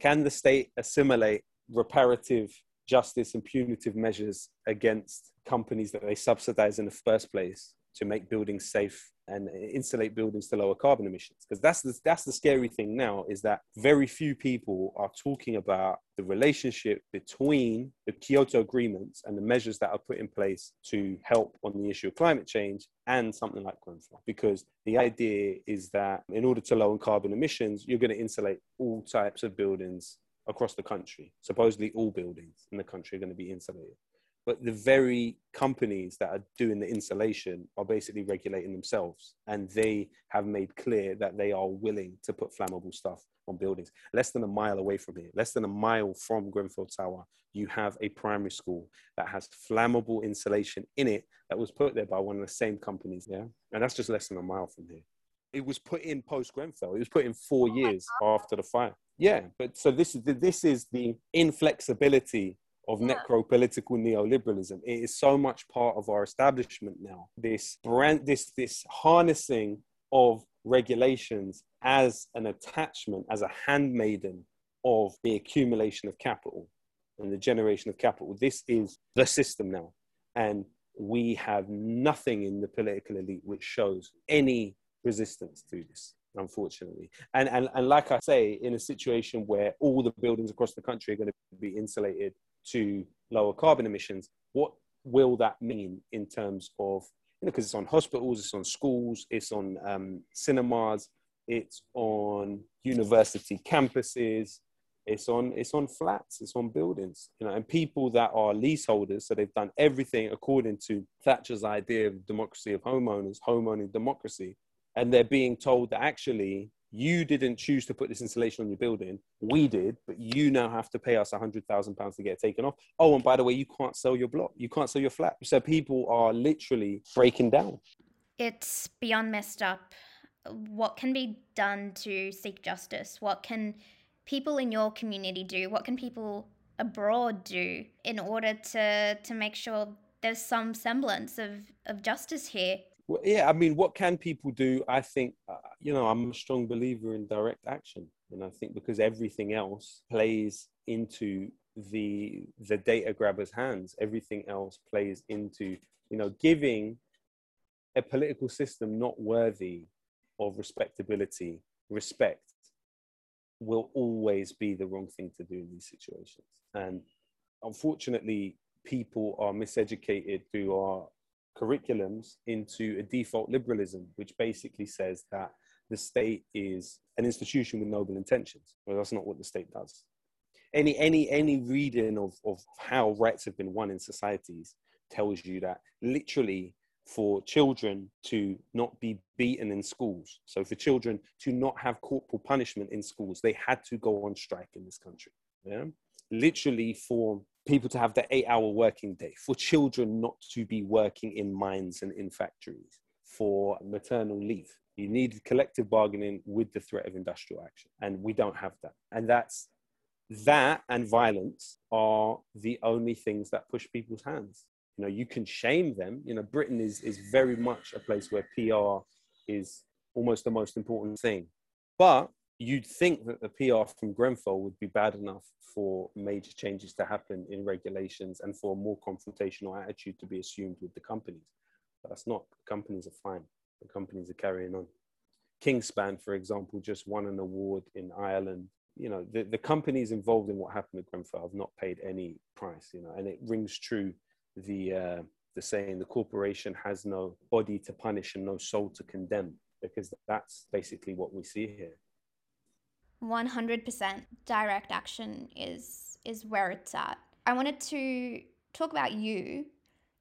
Can the state assimilate reparative justice and punitive measures against companies that they subsidize in the first place to make buildings safe and insulate buildings to lower carbon emissions. Because that's the, that's the scary thing now is that very few people are talking about the relationship between the Kyoto agreements and the measures that are put in place to help on the issue of climate change and something like Grenfell. Because the idea is that in order to lower carbon emissions you're going to insulate all types of buildings across the country. Supposedly all buildings in the country are going to be insulated but the very companies that are doing the insulation are basically regulating themselves and they have made clear that they are willing to put flammable stuff on buildings. Less than a mile away from here less than a mile from grenfell tower you have a primary school that has flammable insulation in it that was put there by one of the same companies yeah? And that's just less than a mile from here. It was put in post grenfell it was put in four oh years after the fire. Yeah but so this is the, this is the inflexibility of yeah. necro-political neoliberalism. It is so much part of our establishment now. This brand, this this harnessing of regulations as an attachment, as a handmaiden of the accumulation of capital and the generation of capital. This is the system now, and we have nothing in the political elite which shows any resistance to this unfortunately. And, and, and like I say, in a situation where all the buildings across the country are going to be insulated to lower carbon emissions, what will that mean in terms of, you know, because it's on hospitals, it's on schools, it's on um, cinemas, it's on university campuses, it's on it's on flats, it's on buildings, you know, and people that are leaseholders, so they've done everything according to Thatcher's idea of democracy of homeowners, homeowning democracy, and they're being told that actually you didn't choose to put this insulation on your building. We did, but you now have to pay us a hundred thousand pounds to get it taken off. Oh, and by the way, you can't sell your block. You can't sell your flat. So people are literally breaking down. It's beyond messed up. What can be done to seek justice? What can people in your community do? What can people abroad do in order to to make sure there's some semblance of, of justice here? Well, yeah, I mean, what can people do? I think, uh, you know, I'm a strong believer in direct action, and I think because everything else plays into the the data grabber's hands, everything else plays into, you know, giving a political system not worthy of respectability, respect, will always be the wrong thing to do in these situations. And unfortunately, people are miseducated through our curriculums into a default liberalism, which basically says that the state is an institution with noble intentions. Well, that's not what the state does. Any any any reading of, of how rights have been won in societies tells you that literally for children to not be beaten in schools, so for children to not have corporal punishment in schools, they had to go on strike in this country. Yeah, literally for people to have the eight-hour working day, for children not to be working in mines and in factories, for maternal leave. You need collective bargaining with the threat of industrial action, and we don't have that. And that's that and violence are the only things that push people's hands you know you can shame them you know britain is is very much a place where pr is almost the most important thing but you'd think that the pr from grenfell would be bad enough for major changes to happen in regulations and for a more confrontational attitude to be assumed with the companies. But that's not companies are fine. The companies are carrying on. Kingspan for example just won an award in ireland. You know the, the companies involved in what happened at grenfell have not paid any price you know and it rings true. The uh, the saying the corporation has no body to punish and no soul to condemn because that's basically what we see here 100% direct action is is where it's at. I wanted to talk about you.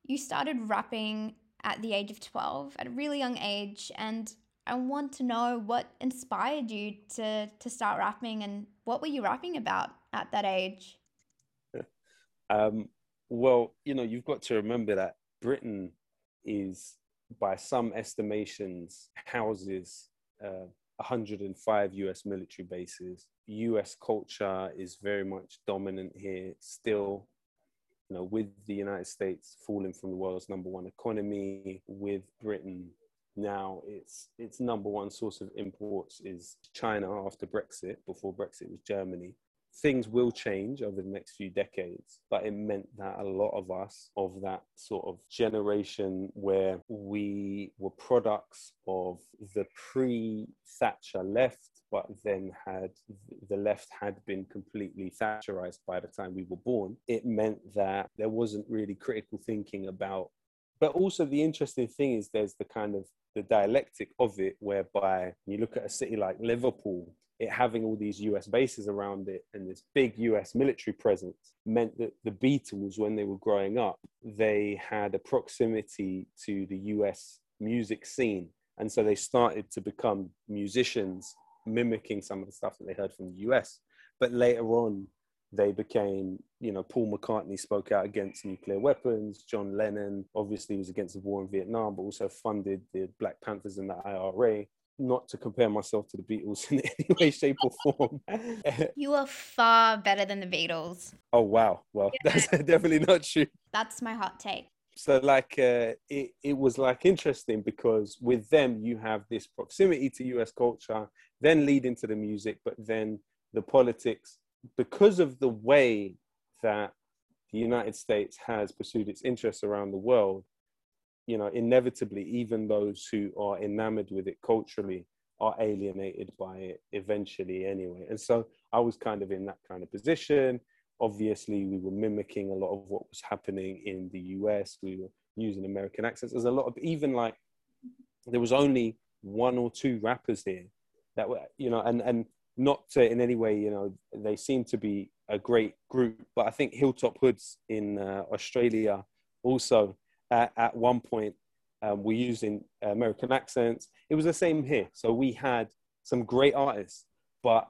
You started rapping at the age of 12 at a really young age and i want to know what inspired you to to start rapping and what were you rapping about at that age? Um, well, you know, you've got to remember that Britain is, by some estimations, houses uh, 105 US military bases. US culture is very much dominant here still. You know, with the United States falling from the world's number one economy, with Britain now its its number one source of imports is China after Brexit. Before Brexit was Germany things will change over the next few decades, but it meant that a lot of us, of that sort of generation where we were products of the pre Thatcher left, but then had the left had been completely Thatcherized by the time we were born, it meant that there wasn't really critical thinking about. But also, the interesting thing is there's the kind of the dialectic of it, whereby you look at a city like Liverpool, it having all these US bases around it and this big US military presence meant that the Beatles, when they were growing up, they had a proximity to the US music scene. And so they started to become musicians, mimicking some of the stuff that they heard from the US. But later on, they became, you know, Paul McCartney spoke out against nuclear weapons. John Lennon obviously was against the war in Vietnam, but also funded the Black Panthers and the IRA not to compare myself to the Beatles in any way, shape, or form. you are far better than the Beatles. Oh wow! Well, yeah. that's definitely not true. That's my hot take. So, like, uh, it it was like interesting because with them you have this proximity to U.S. culture, then lead into the music, but then the politics because of the way that the United States has pursued its interests around the world you know, inevitably, even those who are enamored with it culturally are alienated by it eventually anyway. And so I was kind of in that kind of position. Obviously, we were mimicking a lot of what was happening in the US. We were using American accents. There's a lot of, even like, there was only one or two rappers here that were, you know, and, and not to in any way, you know, they seem to be a great group, but I think Hilltop Hoods in uh, Australia also at, at one point um, we're using American accents. It was the same here. So we had some great artists, but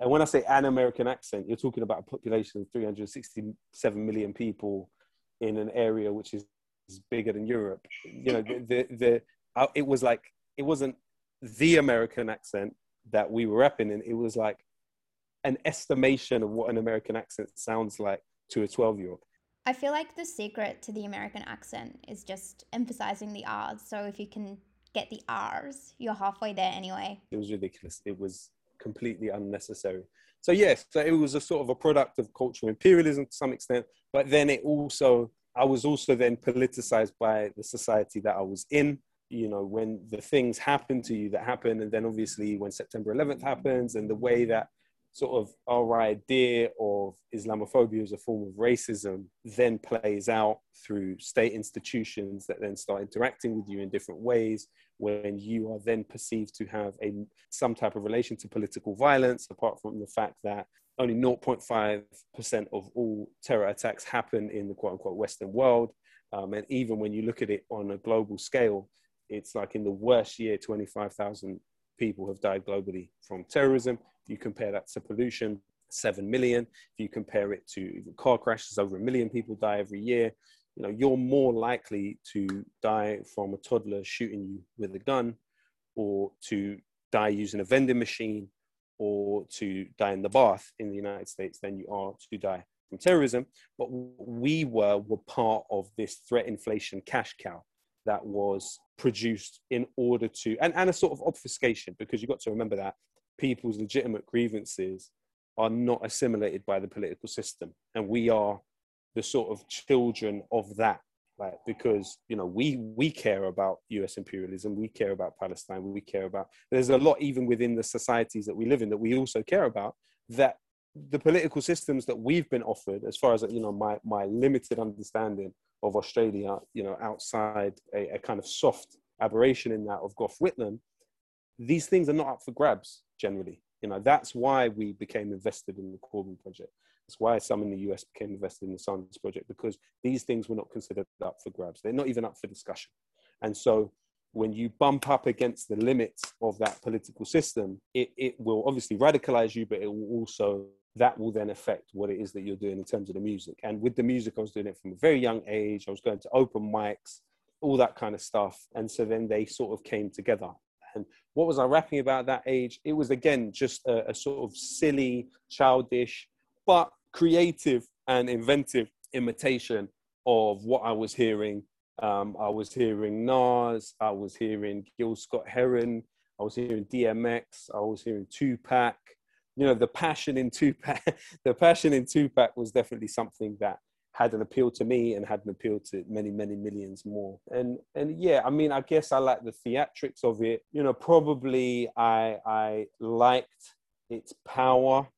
and when I say an American accent, you're talking about a population of 367 million people in an area which is, is bigger than Europe. You know, the, the, the uh, it was like it wasn't the American accent that we were rapping in. It was like an estimation of what an American accent sounds like to a 12 year old. I feel like the secret to the American accent is just emphasizing the R's. So if you can get the R's, you're halfway there anyway. It was ridiculous. It was completely unnecessary. So yes, so it was a sort of a product of cultural imperialism to some extent, but then it also I was also then politicized by the society that I was in. you know when the things happen to you that happen and then obviously when september 11th happens and the way that sort of our idea of islamophobia as a form of racism then plays out through state institutions that then start interacting with you in different ways when you are then perceived to have a some type of relation to political violence apart from the fact that only 0.5% of all terror attacks happen in the quote unquote western world. Um, and even when you look at it on a global scale it's like in the worst year, 25,000 people have died globally from terrorism. If you compare that to pollution, 7 million. If you compare it to car crashes, over a million people die every year. You know, you're more likely to die from a toddler shooting you with a gun or to die using a vending machine or to die in the bath in the United States than you are to die from terrorism. But we were, were part of this threat inflation cash cow that was produced in order to and, and a sort of obfuscation because you've got to remember that people's legitimate grievances are not assimilated by the political system. And we are the sort of children of that right because you know we we care about us imperialism we care about palestine we care about there's a lot even within the societies that we live in that we also care about that the political systems that we've been offered as far as you know my my limited understanding of Australia, you know, outside a, a kind of soft aberration in that of Gough Whitlam, these things are not up for grabs generally. You know, that's why we became invested in the Corbyn project. That's why some in the US became invested in the Sanders project because these things were not considered up for grabs. They're not even up for discussion. And so when you bump up against the limits of that political system, it, it will obviously radicalize you, but it will also that will then affect what it is that you're doing in terms of the music. And with the music, I was doing it from a very young age. I was going to open mics, all that kind of stuff. And so then they sort of came together. And what was I rapping about that age? It was again just a, a sort of silly, childish, but creative and inventive imitation of what I was hearing. Um, I was hearing Nas, I was hearing Gil Scott Heron, I was hearing DMX, I was hearing Tupac, you know the passion in Tupac, the passion in Tupac was definitely something that had an appeal to me and had an appeal to many many millions more. And and yeah i mean i guess i like the theatrics of it. You know probably i i liked its power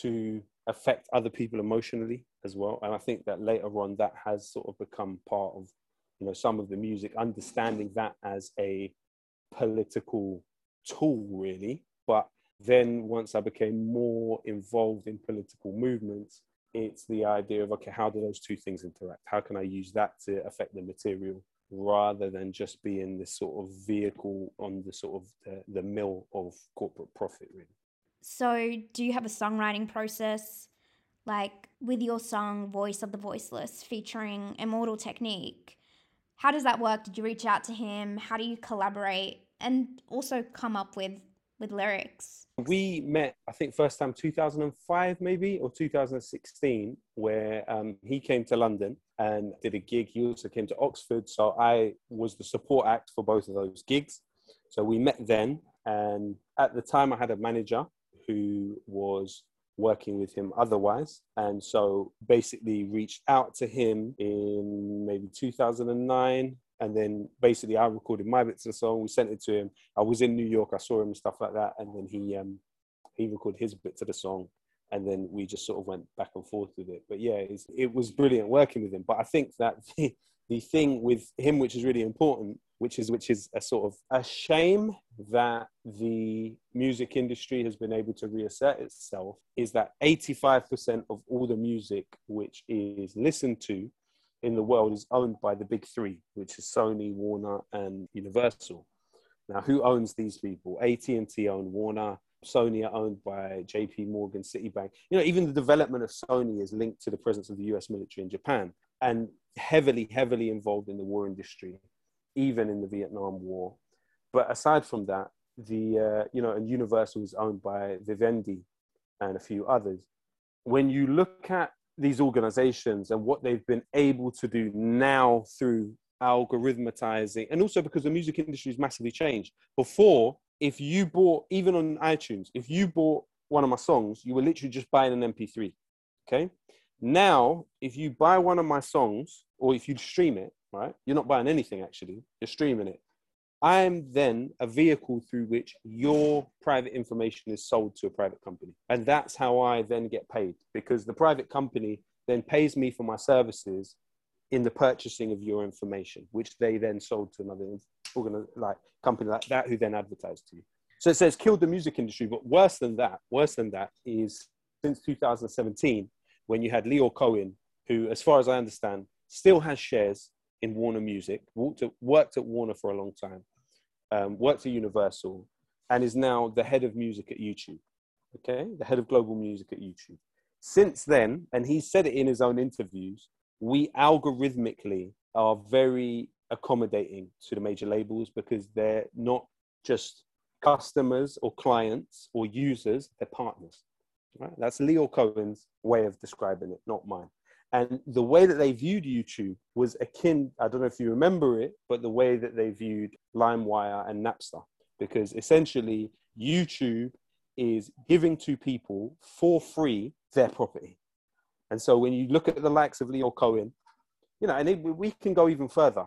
to affect other people emotionally as well. And i think that later on that has sort of become part of you know some of the music understanding that as a political tool really. But then once I became more involved in political movements, it's the idea of okay, how do those two things interact? How can I use that to affect the material rather than just being this sort of vehicle on the sort of the, the mill of corporate profit, really? So, do you have a songwriting process? Like with your song Voice of the Voiceless featuring Immortal Technique, how does that work? Did you reach out to him? How do you collaborate and also come up with with lyrics? We met, I think, first time 2005 maybe or 2016, where um, he came to London and did a gig. He also came to Oxford, so I was the support act for both of those gigs. So we met then, and at the time I had a manager who was working with him otherwise and so basically reached out to him in maybe 2009 and then basically I recorded my bits of the song. We sent it to him. I was in New York. I saw him and stuff like that, and then he um, he recorded his bits of the song, and then we just sort of went back and forth with it. But yeah, it was brilliant working with him. But I think that the, the thing with him, which is really important, which is which is a sort of a shame that the music industry has been able to reassert itself, is that 85% of all the music which is listened to in the world is owned by the big three, which is Sony, Warner, and Universal. Now, who owns these people? AT&T own Warner. Sony are owned by JP Morgan, Citibank. You know, even the development of Sony is linked to the presence of the US military in Japan and heavily, heavily involved in the war industry, even in the Vietnam War. But aside from that, the, uh, you know, and Universal is owned by Vivendi and a few others. When you look at these organizations and what they've been able to do now through algorithmatizing and also because the music industry has massively changed. Before if you bought even on itunes if you bought one of my songs you were literally just buying an mp3 okay? Now if you buy one of my songs or if you stream it right you're not buying anything actually. You're streaming it I'm then a vehicle through which your private information is sold to a private company. And that's how I then get paid because the private company then pays me for my services in the purchasing of your information, which they then sold to another like company like that who then advertised to you. So it says killed the music industry, but worse than that, worse than that is since 2017, when you had Lyor Cohen, who, as far as I understand, still has shares in Warner Music, worked at, worked at Warner for a long time, um, worked for Universal, and is now the head of music at YouTube. Okay, the head of global music at YouTube. Since then, and he said it in his own interviews, we algorithmically are very accommodating to the major labels because they're not just customers or clients or users, they're partners. Right? That's Lyor Cohen's way of describing it, not mine. And the way that they viewed YouTube was akin, I don't know if you remember it, but the way that they viewed LimeWire and Napster. Because essentially, YouTube is giving to people for free their property. And so when you look at the likes of Lyor Cohen, you know, and it, we can go even further.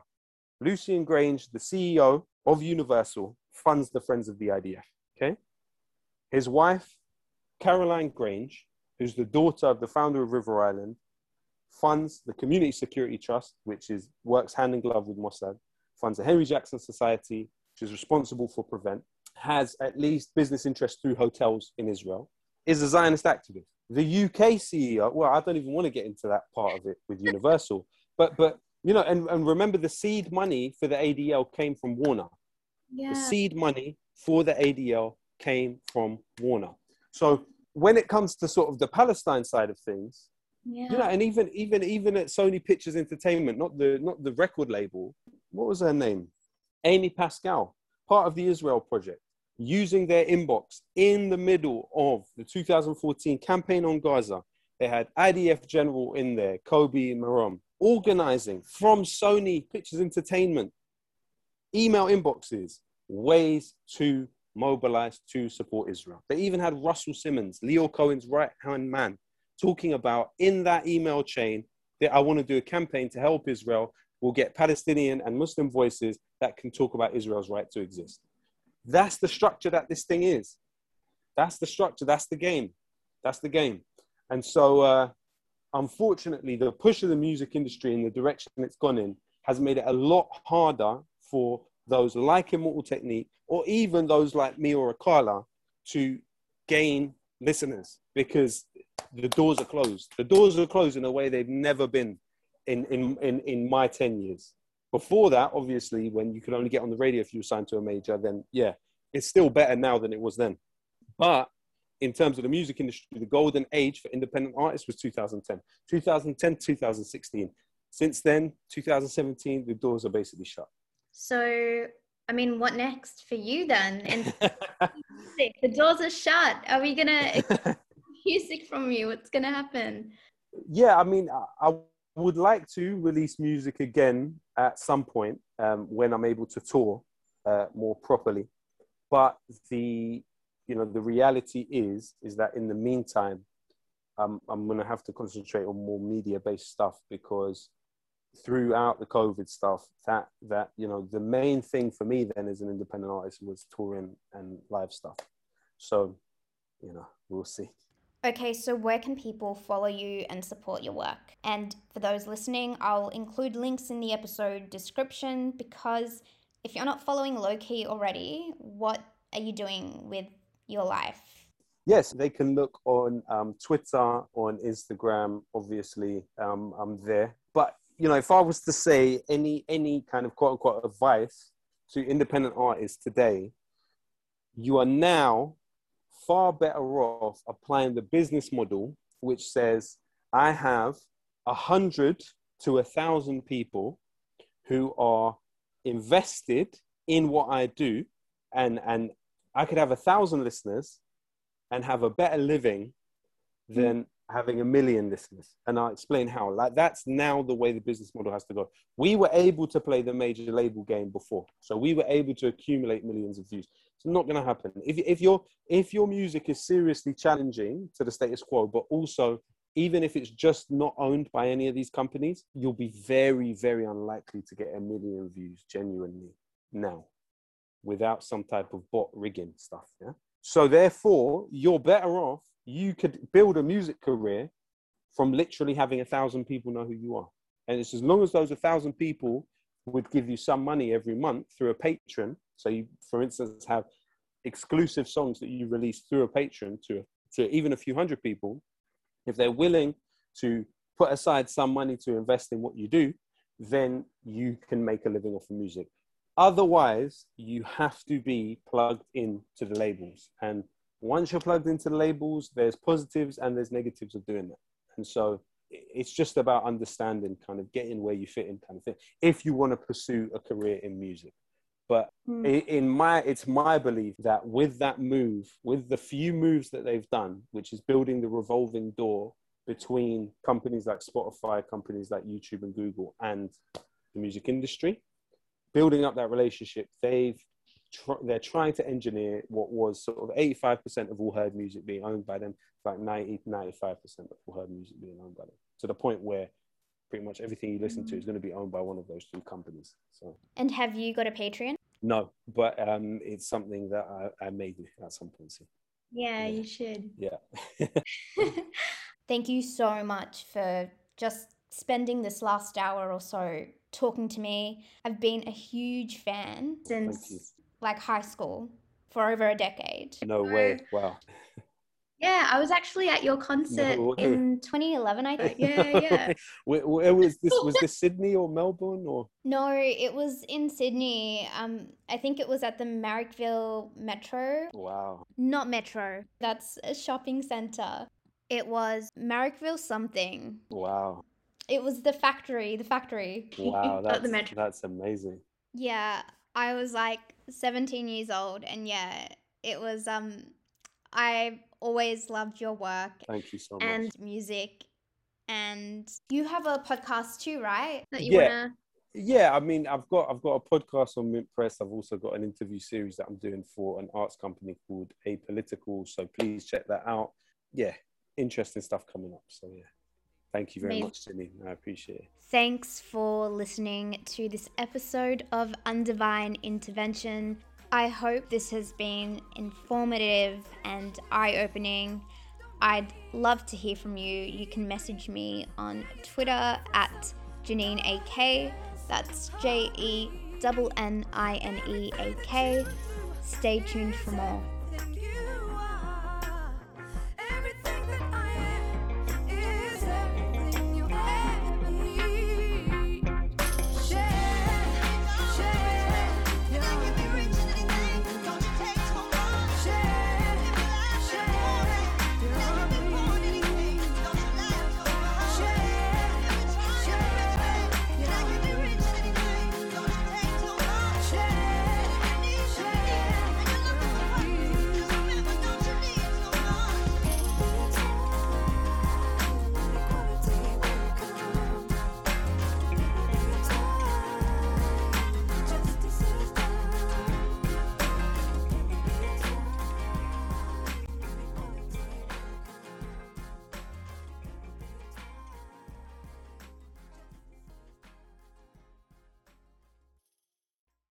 Lucian Grainge, the CEO of Universal, funds the Friends of the IDF. Okay. His wife, Caroline Grainge, who's the daughter of the founder of River Island, funds the Community Security Trust, which is works hand in glove with Mossad, funds the Henry Jackson Society, which is responsible for Prevent, has at least business interests through hotels in Israel, is a Zionist activist. The UK CEO, well, I don't even want to get into that part of it with Universal, but but you know, and, and remember the seed money for the ADL came from Warner. Yeah. The seed money for the ADL came from Warner. So when it comes to sort of the Palestine side of things, yeah. you know, and even even even at Sony Pictures Entertainment, not the not the record label, what was her name? Amy Pascal, part of the Israel project, using their inbox in the middle of the 2014 campaign on Gaza. They had IDF general in there, Kobi Marom, organizing from Sony Pictures Entertainment email inboxes ways to mobilize to support Israel. They even had Russell Simmons, Lyor Cohen's right hand man, talking about in that email chain that I want to do a campaign to help Israel. We'll get Palestinian and Muslim voices that can talk about Israel's right to exist. That's the structure that this thing is. That's the structure. That's the game. That's the game. And so, uh, unfortunately, the push of the music industry in the direction it's gone in has made it a lot harder for those like Immortal Technique or even those like me or Akala to gain listeners because the doors are closed. The doors are closed in a way they've never been in, in, in, in my 10 years. Before that, obviously, when you could only get on the radio if you were signed to a major, then yeah, it's still better now than it was then. But in terms of the music industry, the golden age for independent artists was 2010. 2010, 2016. Since then, 2017, the doors are basically shut. So, I mean, what next for you then? And the doors are shut. Are we gonna music from you? What's gonna happen? yeah, I mean, I, I would like to release music again at some point um, when I'm able to tour uh, more properly. But the, you know, the reality is, is that in the meantime, um, I'm going to have to concentrate on more media-based stuff because throughout the COVID stuff, that that you know, the main thing for me then as an independent artist was touring and live stuff. So, you know, we'll see. Okay, so where can people follow you and support your work? And for those listening, I'll include links in the episode description because if you're not following Lowkey already, what are you doing with your life? Yes, they can look on um, Twitter, on Instagram. Obviously, um, I'm there. But you know, if I was to say any any kind of quote unquote advice to independent artists today, you are now far better off applying the business model, which says I have a hundred to a thousand people who are invested in what I do, and and I could have a thousand listeners and have a better living than having a million listeners. And I'll explain how. Like that's now the way the business model has to go. We were able to play the major label game before, so we were able to accumulate millions of views. It's not going to happen. If if your if your music is seriously challenging to the status quo, but also even if it's just not owned by any of these companies, you'll be very, very unlikely to get a million views genuinely now. without some type of bot rigging stuff. Yeah. So therefore, you're better off. You could build a music career from literally having a thousand people know who you are. And it's as long as those a thousand people would give you some money every month through a Patreon. So you, for instance, have exclusive songs that you release through a Patreon to, to even a few hundred people. If they're willing to put aside some money to invest in what you do, then you can make a living off of music. Otherwise, you have to be plugged in to the labels. And once you're plugged into the labels, there's positives and there's negatives of doing that. And so it's just about understanding kind of getting where you fit in kind of thing if you want to pursue a career in music but mm. in my it's my belief that with that move with the few moves that they've done which is building the revolving door between companies like spotify companies like youtube and google and the music industry building up that relationship they've tr- they're trying to engineer what was sort of 85% of all heard music being owned by them, like 90 95% of all heard music being owned by them, to the point where pretty much everything you listen to is going to be owned by one of those two companies. So. And have you got a Patreon? No, but um, it's something that I, I may do at some point. Soon. Yeah, yeah, you should. Yeah. Thank you so much for just spending this last hour or so talking to me. I've been a huge fan since like high school for over a decade. No way. Wow. Yeah, I was actually at your concert no in 2011. I think. Yeah, yeah. where, where, was this? Was this Sydney or Melbourne or? No, it was in Sydney. Um, I think it was at the Marrickville Metro. Wow. Not Metro. That's a shopping center. It was Marrickville something. Wow. It was the factory. The factory. Wow, that's, the Metro. that's amazing. Yeah, I was like 17 years old, and yeah, it was. Um, I always loved your work. Thank you so much. And music, and you have a podcast too, right? That you yeah. wanna. Yeah, I mean, I've got I've got a podcast on Mint Press. I've also got an interview series that I'm doing for an arts company called Apolitical. So please check that out. Yeah, interesting stuff coming up. So yeah. Thank you very Amazing. much, Janine. I appreciate it. Thanks for listening to this episode of Undivine Intervention. I hope this has been informative and eye opening. I'd love to hear from you. You can message me on Twitter at Janine AK. That's J E N N I N E A K. Stay tuned for more.